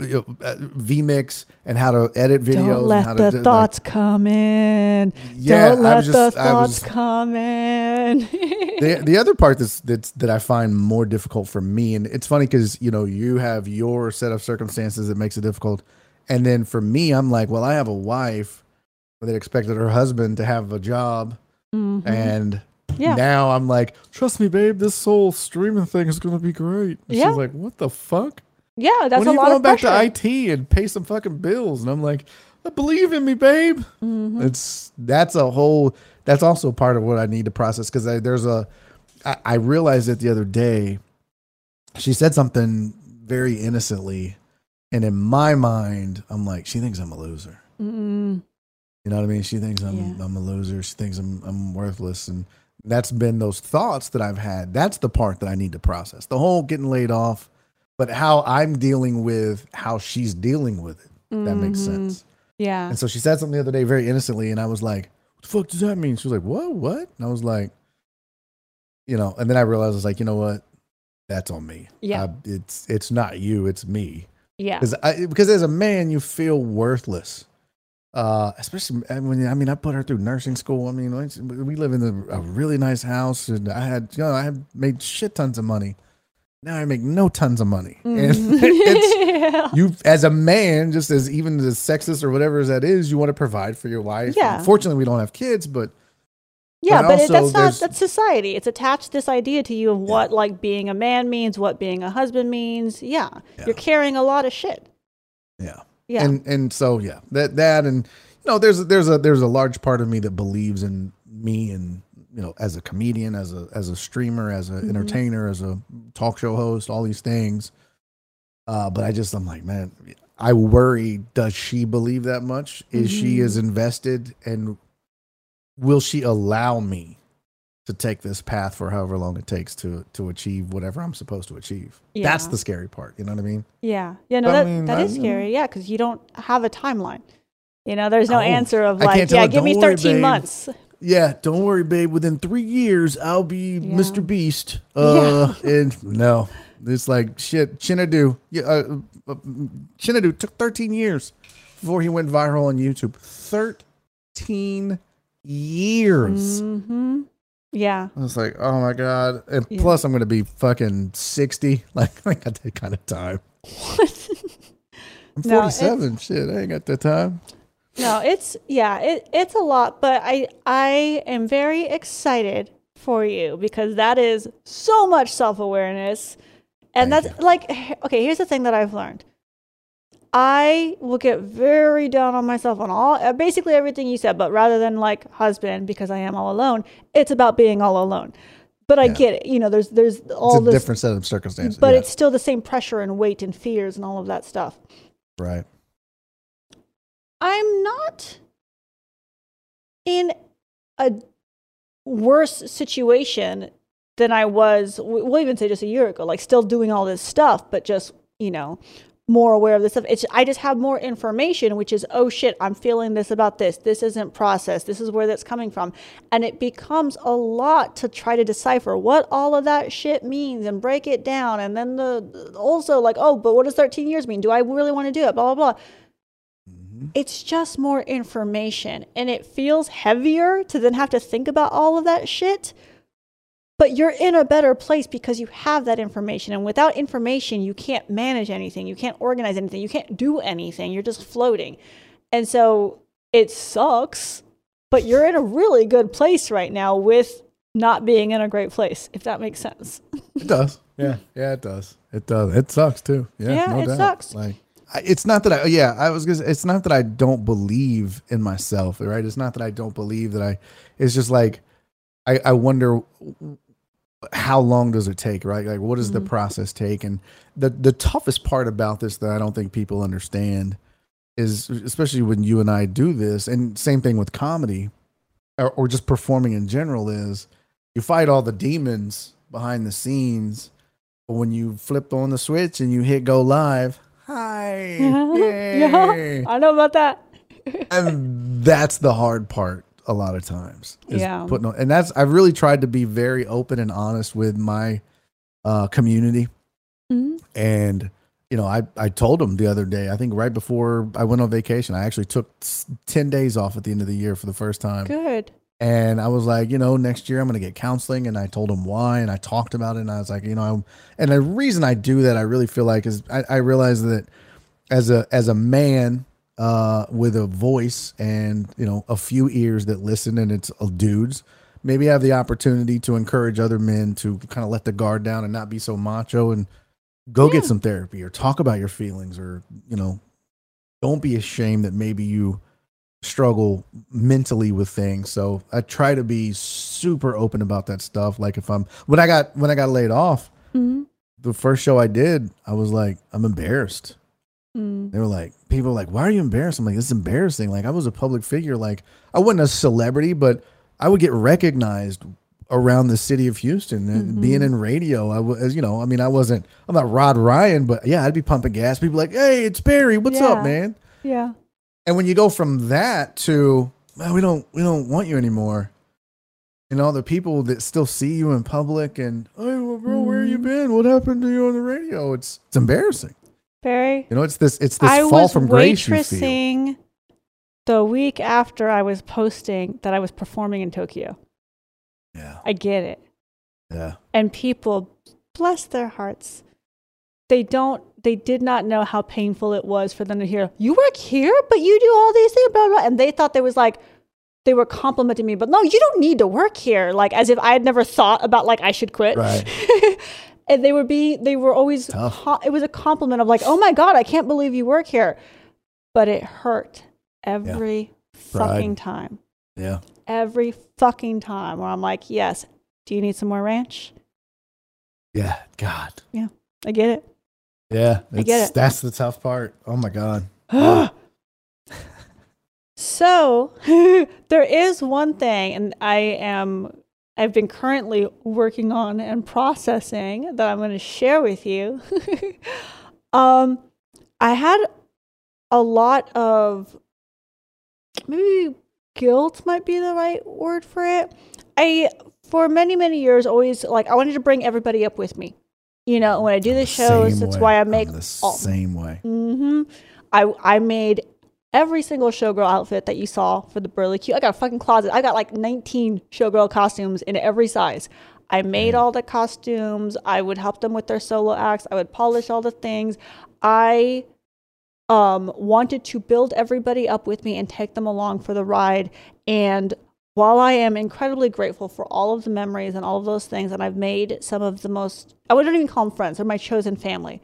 you know, uh, vMix and how to edit videos. Don't and let how to the do, like- thoughts come in. Yeah, Don't let was the just- thoughts come in. the the other part that's that's that I find more difficult for me, and it's funny because you know you have your set of circumstances that makes it difficult, and then for me, I'm like, well, I have a wife that expected her husband to have a job, Mhm. and Yeah. now I'm like, Trust me, babe, this whole streaming thing is going to be great. And Yeah. She's like, what the fuck? Yeah, that's when a lot going of back pressure. to IT and pay some fucking bills? And I'm like, "Uh, believe in me, babe. Mm-hmm. it's that's a whole that's also part of what I need to process because there's a I, I realized it the other day. She said something very innocently, and in my mind, I'm like, she thinks I'm a loser. Mm, You know what I mean? She thinks I'm Yeah. I'm a loser. She thinks I'm I'm worthless, and that's been those thoughts that I've had. That's the part that I need to process. The whole getting laid off, but how I'm dealing with how she's dealing with it. if That makes mhm. sense. Yeah. And so she said something the other day very innocently, and I was like, "What the fuck does that mean?" She was like, "What? What?" And I was like, "You know." And then I realized I was like, "You know what? That's on me. Yeah. I- it's it's not you. It's me." Yeah. because I, because as a man you feel worthless uh especially when i mean i put her through nursing school i mean we live in a, a really nice house and i had you know i had made shit tons of money now i make no tons of money and it's yeah. you as a man just as even as sexist or whatever as that is you want to provide for your wife Yeah. fortunately we don't have kids but Yeah, But but, also that's not that's society. It's attached this idea to you of what like being a man means, what being a husband means. Yeah, Yeah. you're carrying a lot of shit. yeah Yeah, and and so yeah that that and you know there's there's a there's a large part of me that believes in me and you know as a comedian as a as a streamer as an entertainer as a talk show host all these things. Uh but i just i'm like man i worry does she believe that much? Is she as invested and will she allow me to take this path for however long it takes to to achieve whatever i'm supposed to achieve that's the scary part you know what i mean yeah, yeah. No, I mean, that is scary. Yeah, because you don't have a timeline. You know, there's no No. answer of like, yeah, her, give me "Don't worry, 13 babe." months. Yeah, don't worry, babe. Within three years, I'll be Yeah. Mr. Beast. Uh, and no, it's like shit. Chinadu, yeah, uh, uh, Chinadu took 13 years before he went viral on YouTube. 13 years. hmm Yeah, I was like, oh my god. And Yeah. plus, I'm gonna be fucking 60. Like, I got that kind of time. What? I'm No, 47. Shit, I ain't got that time. no, it's yeah, it it's a lot, but I I am very excited for you because that is so much self awareness And Thank that's like, okay, here's the thing that I've learned. I will get very down on myself on all, uh, basically everything you said, but rather than like husband, because I am all alone, it's about being all alone. But I Yeah. get it. You know, there's, there's all this, different set of circumstances. but yeah, it's still the same pressure and weight and fears and all of that stuff. right. I'm not in a worse situation than I was, we'll even say just a year ago, like still doing all this stuff, but just, you know, more aware of this stuff. It's, I just have more information, which is, oh shit, I'm feeling this about this. This isn't processed. This is where that's coming from. And it becomes a lot to try to decipher what all of that shit means and break it down. And then the, also like, oh, but what does 13 years mean? Do I really want to do it? Blah, blah, blah mm-hmm. it's just more information and it feels heavier to then have to think about all of that shit but you're in a better place because you have that information and without information you can't manage anything you can't organize anything you can't do anything you're just floating and so it sucks but you're in a really good place right now with not being in a great place if that makes sense It does. Yeah. Yeah, it does. It does. It sucks too. Yeah. Yeah, no it doubt. sucks. Like, it's not that I, oh, yeah, I was gonna say, it's not that I don't believe in myself, right? It's not that I don't believe that I, it's just like, I, I wonder how long does it take, right? Like, what does the mm-hmm. process take? And the, the toughest part about this that I don't think people understand is, especially when you and I do this, and same thing with comedy or, or just performing in general, is you fight all the demons behind the scenes. But when you flip on the switch and you hit go live, hi, yeah yay. i know about that and that's the hard part a lot of times. Is Yeah. putting on, and that's I've really tried to be very open and honest with my uh, community, Mhm. and you know, I I told them the other day. I think right before I went on vacation, I actually took ten days off at the end of the year for the first time. good And I was like, you know, next year I'm going to get counseling. And I told him why. And I talked about it. And I was like, you know, I'm, and the reason I do that, I really feel like is I, I realize that as a, as a man, uh, with a voice and, you know, a few ears that listen and it's uh, dudes, maybe have the opportunity to encourage other men to kind of let the guard down and not be so macho and go get some therapy or talk about your feelings or, you know, don't be ashamed that maybe you struggle mentally with things. So I try to be super open about that stuff. Like if I'm when I got when I got laid off, Mhm. the first show I did, I was like, I'm embarrassed. Mm. They were like, people were like, why are you embarrassed? I'm like, it's embarrassing. Like I was a public figure. Like I wasn't a celebrity, but I would get recognized around the city of Houston and being in radio. I was, you know, I mean, I wasn't, I'm not Rod Ryan, but yeah, I'd be pumping gas. People like, hey, it's Barry. What's Yeah. up, man? yeah And when you go from that to well, we don't we don't want you anymore, and all the people that still see you in public and hey, well, bro, where have you been? What happened to you on the radio? It's it's embarrassing. Barry You know, it's this it's this I fall from grace you feel. waitressing the week after I was posting that I was performing in Tokyo. Yeah, I get it. yeah, And people, bless their hearts, they don't, they did not know how painful it was for them to hear, you work here, but you do all these things, blah, blah. And they thought there was like, they were complimenting me, but no, you don't need to work here. Like as if I had never thought about like I should quit. right. and they were being they were always co- it was a compliment of like oh my god i can't believe you work here but it hurt every fucking time Yeah, every fucking time where i'm like yes do you need some more ranch yeah. God, yeah i get it yeah. I get it. That's the tough part. Oh my God. so there is one thing and i am i've been currently working on and processing that i'm going to share with you um i had a lot of maybe guilt might be the right word for it i for many many years always like i wanted to bring everybody up with me you know when i do the shows Same that's way. why i I'm make the all, same way. hmm I I made every single showgirl outfit that you saw for the Burley Q. I got a fucking closet. I got like 19 showgirl costumes in every size. I made all the costumes. I would help them with their solo acts. I would polish all the things. I um wanted to build everybody up with me and take them along for the ride and while I am incredibly grateful for all of the memories and all of those things, and I've made some of the most, I wouldn't even call them friends, they're my chosen family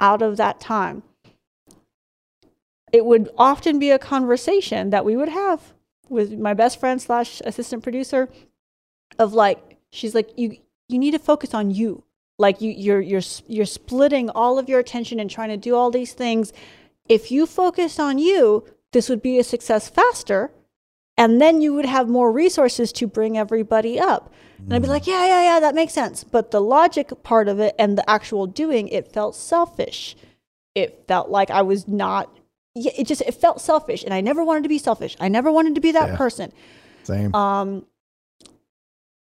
out of that time, it would often be a conversation that we would have with my best friend slash assistant producer of like, she's like, you, you need to focus on you. Like you, you're, you're, you're splitting all of your attention and trying to do all these things. If you focused on you, this would be a success faster and then you would have more resources to bring everybody up. And I'd be like, yeah, yeah, yeah, that makes sense. But the logic part of it and the actual doing, it felt selfish. It felt like I was not, yeah, it just, it felt selfish. And I never wanted to be selfish. I never wanted to be that Yeah. person. Same. Um,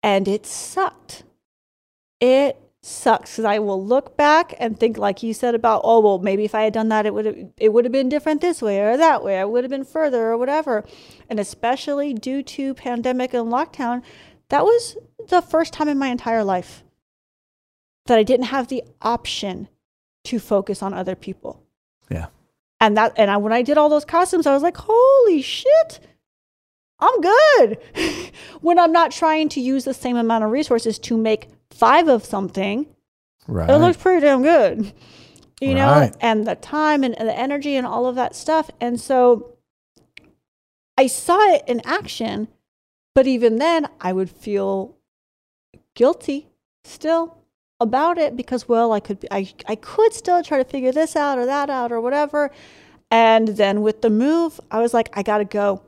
and it sucked. It sucks because I will look back and think, like you said about, oh well, maybe if I had done that, it would have it would have been different this way or that way. I would have been further or whatever. And especially due to pandemic and lockdown, that was the first time in my entire life that I didn't have the option to focus on other people. Yeah. And that and I, when I did all those costumes, I was like, holy shit. I'm good. when I'm not trying to use the same amount of resources to make five of something, right. it looks pretty damn good. You know, Right. and the time and, and the energy and all of that stuff. And so I saw it in action, but even then I would feel guilty still about it because well I could I I could still try to figure this out or that out or whatever. And then with the move, I was like, I gotta go.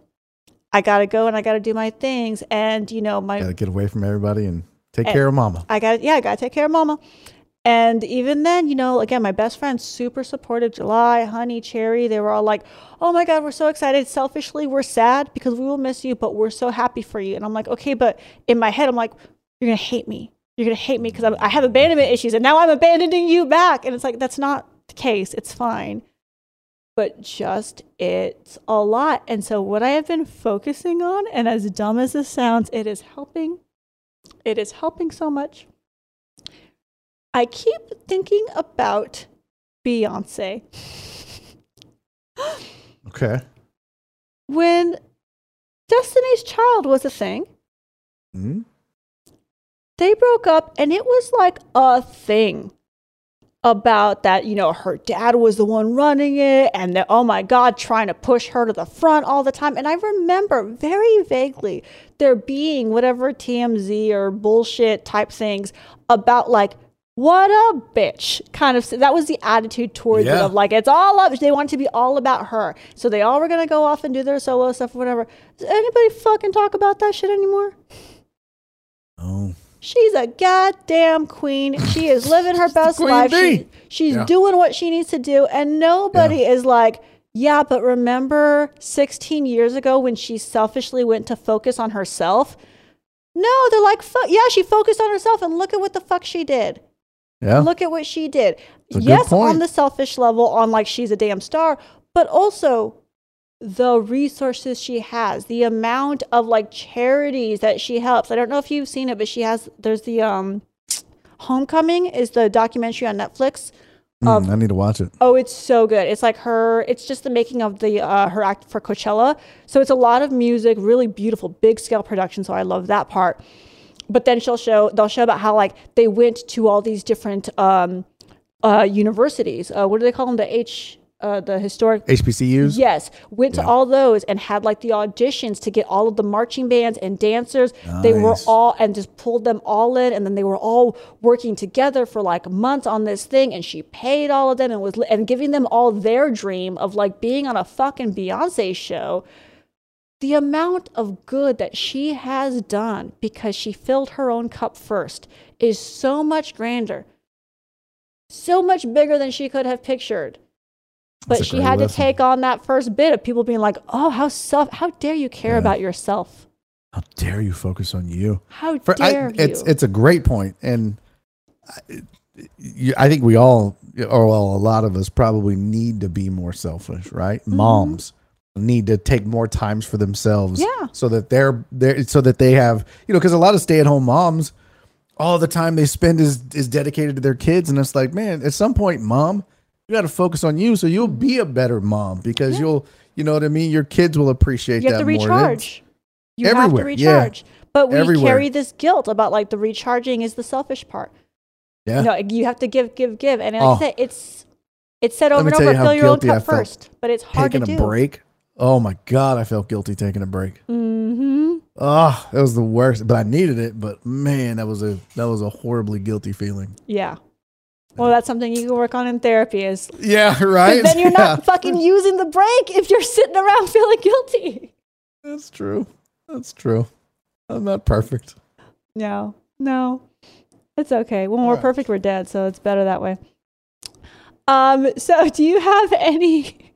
I gotta go and I gotta do my things. And you know, my Gotta get away from everybody and take And- care of mama. I gotta yeah, I got to take care of mama. And even then, you know, again, my best friends super supportive. July, Honey, Cherry, they were all like, "Oh my God, we're so excited." Selfishly, we're sad because we will miss you, but we're so happy for you. And I'm like, okay, but in my head, I'm like, you're gonna hate me. You're gonna hate me because I have abandonment issues, and now I'm abandoning you back. And it's like that's not the case. It's fine. But just it's a lot. And so what I have been focusing on, and as dumb as this sounds, it is helping it is helping so much. I keep thinking about Beyonce. Okay. When Destiny's Child was a thing, Mhm. They broke up and it was like a thing about that, you know, her dad was the one running it and that, oh my God, trying to push her to the front all the time. And I remember very vaguely there being whatever TMZ or bullshit type things about like, what a bitch kind of that was the attitude towards it Yeah. of like it's all up they want it to be all about her so they all were going to go off and do their solo stuff or whatever does anybody fucking talk about that shit anymore Oh. She's a goddamn queen. She is living her best life. She, she's Yeah. doing what she needs to do. And nobody is like, yeah, but remember 16 years ago when she selfishly went to focus on herself? No, they're like, yeah, she focused on herself and look at what the fuck she did. Yeah. Look at what she did. It's a good yes, on the selfish level, on like she's a damn star, but also the resources she has, the amount of like charities that she helps. I don't know if you've seen it, but she has. There's the um, Homecoming is the documentary on Netflix. Mm, I need to watch it. Oh, it's so good. It's like her. It's just the making of the uh, her act for Coachella. So it's a lot of music, really beautiful, big scale production. So I love that part. But then she'll show. They'll show about how like they went to all these different um, uh, universities. Uh, what do they call them? The H. Uh, the historic HBCUs. Yes, went to all those and had like the auditions to get all of the marching bands and dancers. They were all and just pulled them all in, and then they were all working together for like months on this thing. And she paid all of them and was and giving them all their dream of like being on a fucking Beyonce show. The amount of good that she has done because she filled her own cup first is so much grander, so much bigger than she could have pictured but she had to take on that first bit of people being like, "Oh, how self, how dare you care Yeah. about yourself? How dare you focus on you? How For, I, dare it's you?" it's a great point, and I, you, I think we all, or well, a lot of us probably need to be more selfish, right? Mm-hmm. Moms need to take more times for themselves, Yeah. so that they're there, so that they have, you know, because a lot of stay at home moms, all the time they spend is is dedicated to their kids, and it's like, man, at some point, mom, you got to focus on you, so you'll be a better mom because you'll, you know what I mean. Your kids will appreciate you have that to more. Recharge. You have to Everywhere, yeah. recharge. But we Everywhere. carry this guilt about like the recharging is the selfish part. Yeah. No, you have to give, give, give. And like Oh. I said, it's it's said over and over, you fill your own cup first. But it's hard taking to do. Taking a break. Oh my god, I felt guilty taking a break. Mm-hmm. Oh, that was the worst. But I needed it. But man, that was a that was a horribly guilty feeling. Yeah. Well, that's something you can work on in therapy is Yeah, right. then you're not Yeah. fucking using the break if you're sitting around feeling guilty. That's true. That's true. I'm not perfect. No, no, it's okay. When we're Alright. perfect, we're dead, so it's better that way. Um, so do you have any,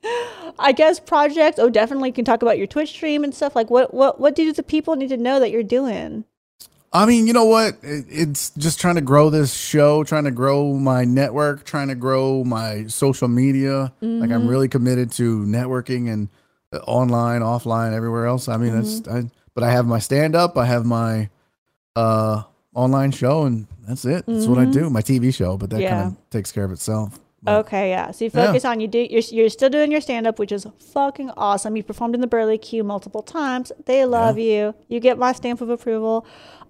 I guess, projects? Oh, definitely. You can talk about your Twitch stream and stuff. Like, what, what, what do the people need to know that you're doing? I mean, you know what? It's just trying to grow this show, trying to grow my network, trying to grow my social media. Like I'm really committed to networking and uh, online, offline, everywhere else. I mean, that's. I, but I have my stand up. I have my uh online show, and that's it. That's what I do. My TV show, but that Yeah. kind of takes care of itself. But- Okay, yeah. So you Yeah. focus on you do. You're, you're still doing your stand up, which is fucking awesome. You performed in the Burley Q multiple times. They love you. You get my stamp of approval.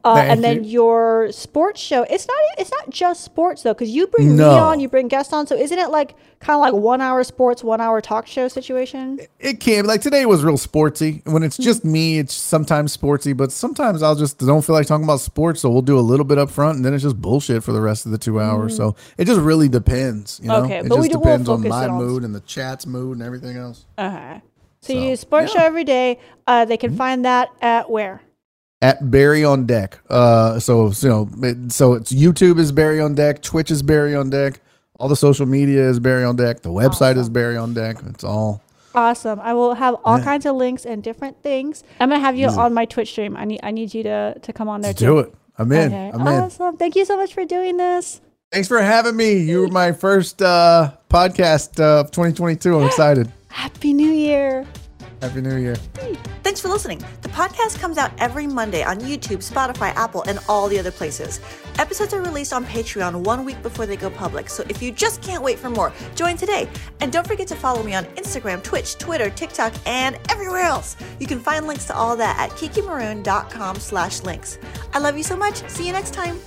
Uh, and then you. your sports show. It's not. It's not just sports though, because you bring No. me on, you bring guests on. So isn't it like kind of like one hour sports, one hour talk show situation? It can be like today was real sportsy. When it's just me, it's sometimes sportsy, but sometimes I'll just don't feel like talking about sports, so we'll do a little bit up front, and then it's just bullshit for the rest of the two hours. So it just really depends. You know, Okay, it but we just do- we'll depends on my on- mood and the chat's mood and everything else. Okay. So, So, you do a sports yeah. show every day. Uh, they can find that at where? At Barry on Deck. Uh, so so, you know, it, so it's YouTube is Barry on Deck, Twitch is Barry on Deck, all the social media is Barry on Deck, the website is Barry on Deck. It's all. Awesome. I will have all kinds of links and different things. I'm gonna have you Easy. on my Twitch stream. I need I need you to to come on there too. Do it. I'm in. Okay. I'm in. awesome. Thank you so much for doing this. Thanks for having me. You were my first uh, podcast uh, of 2022. I'm excited. Happy New Year. Happy New Year. Thanks for listening. The podcast comes out every Monday on YouTube, Spotify, Apple, and all the other places. Episodes are released on Patreon one week before they go public, so if you just can't wait for more, join today. And don't forget to follow me on Instagram, Twitch, Twitter, TikTok, and everywhere else. You can find links to all that at kikimaroon.com slash links. I love you so much. See you next time.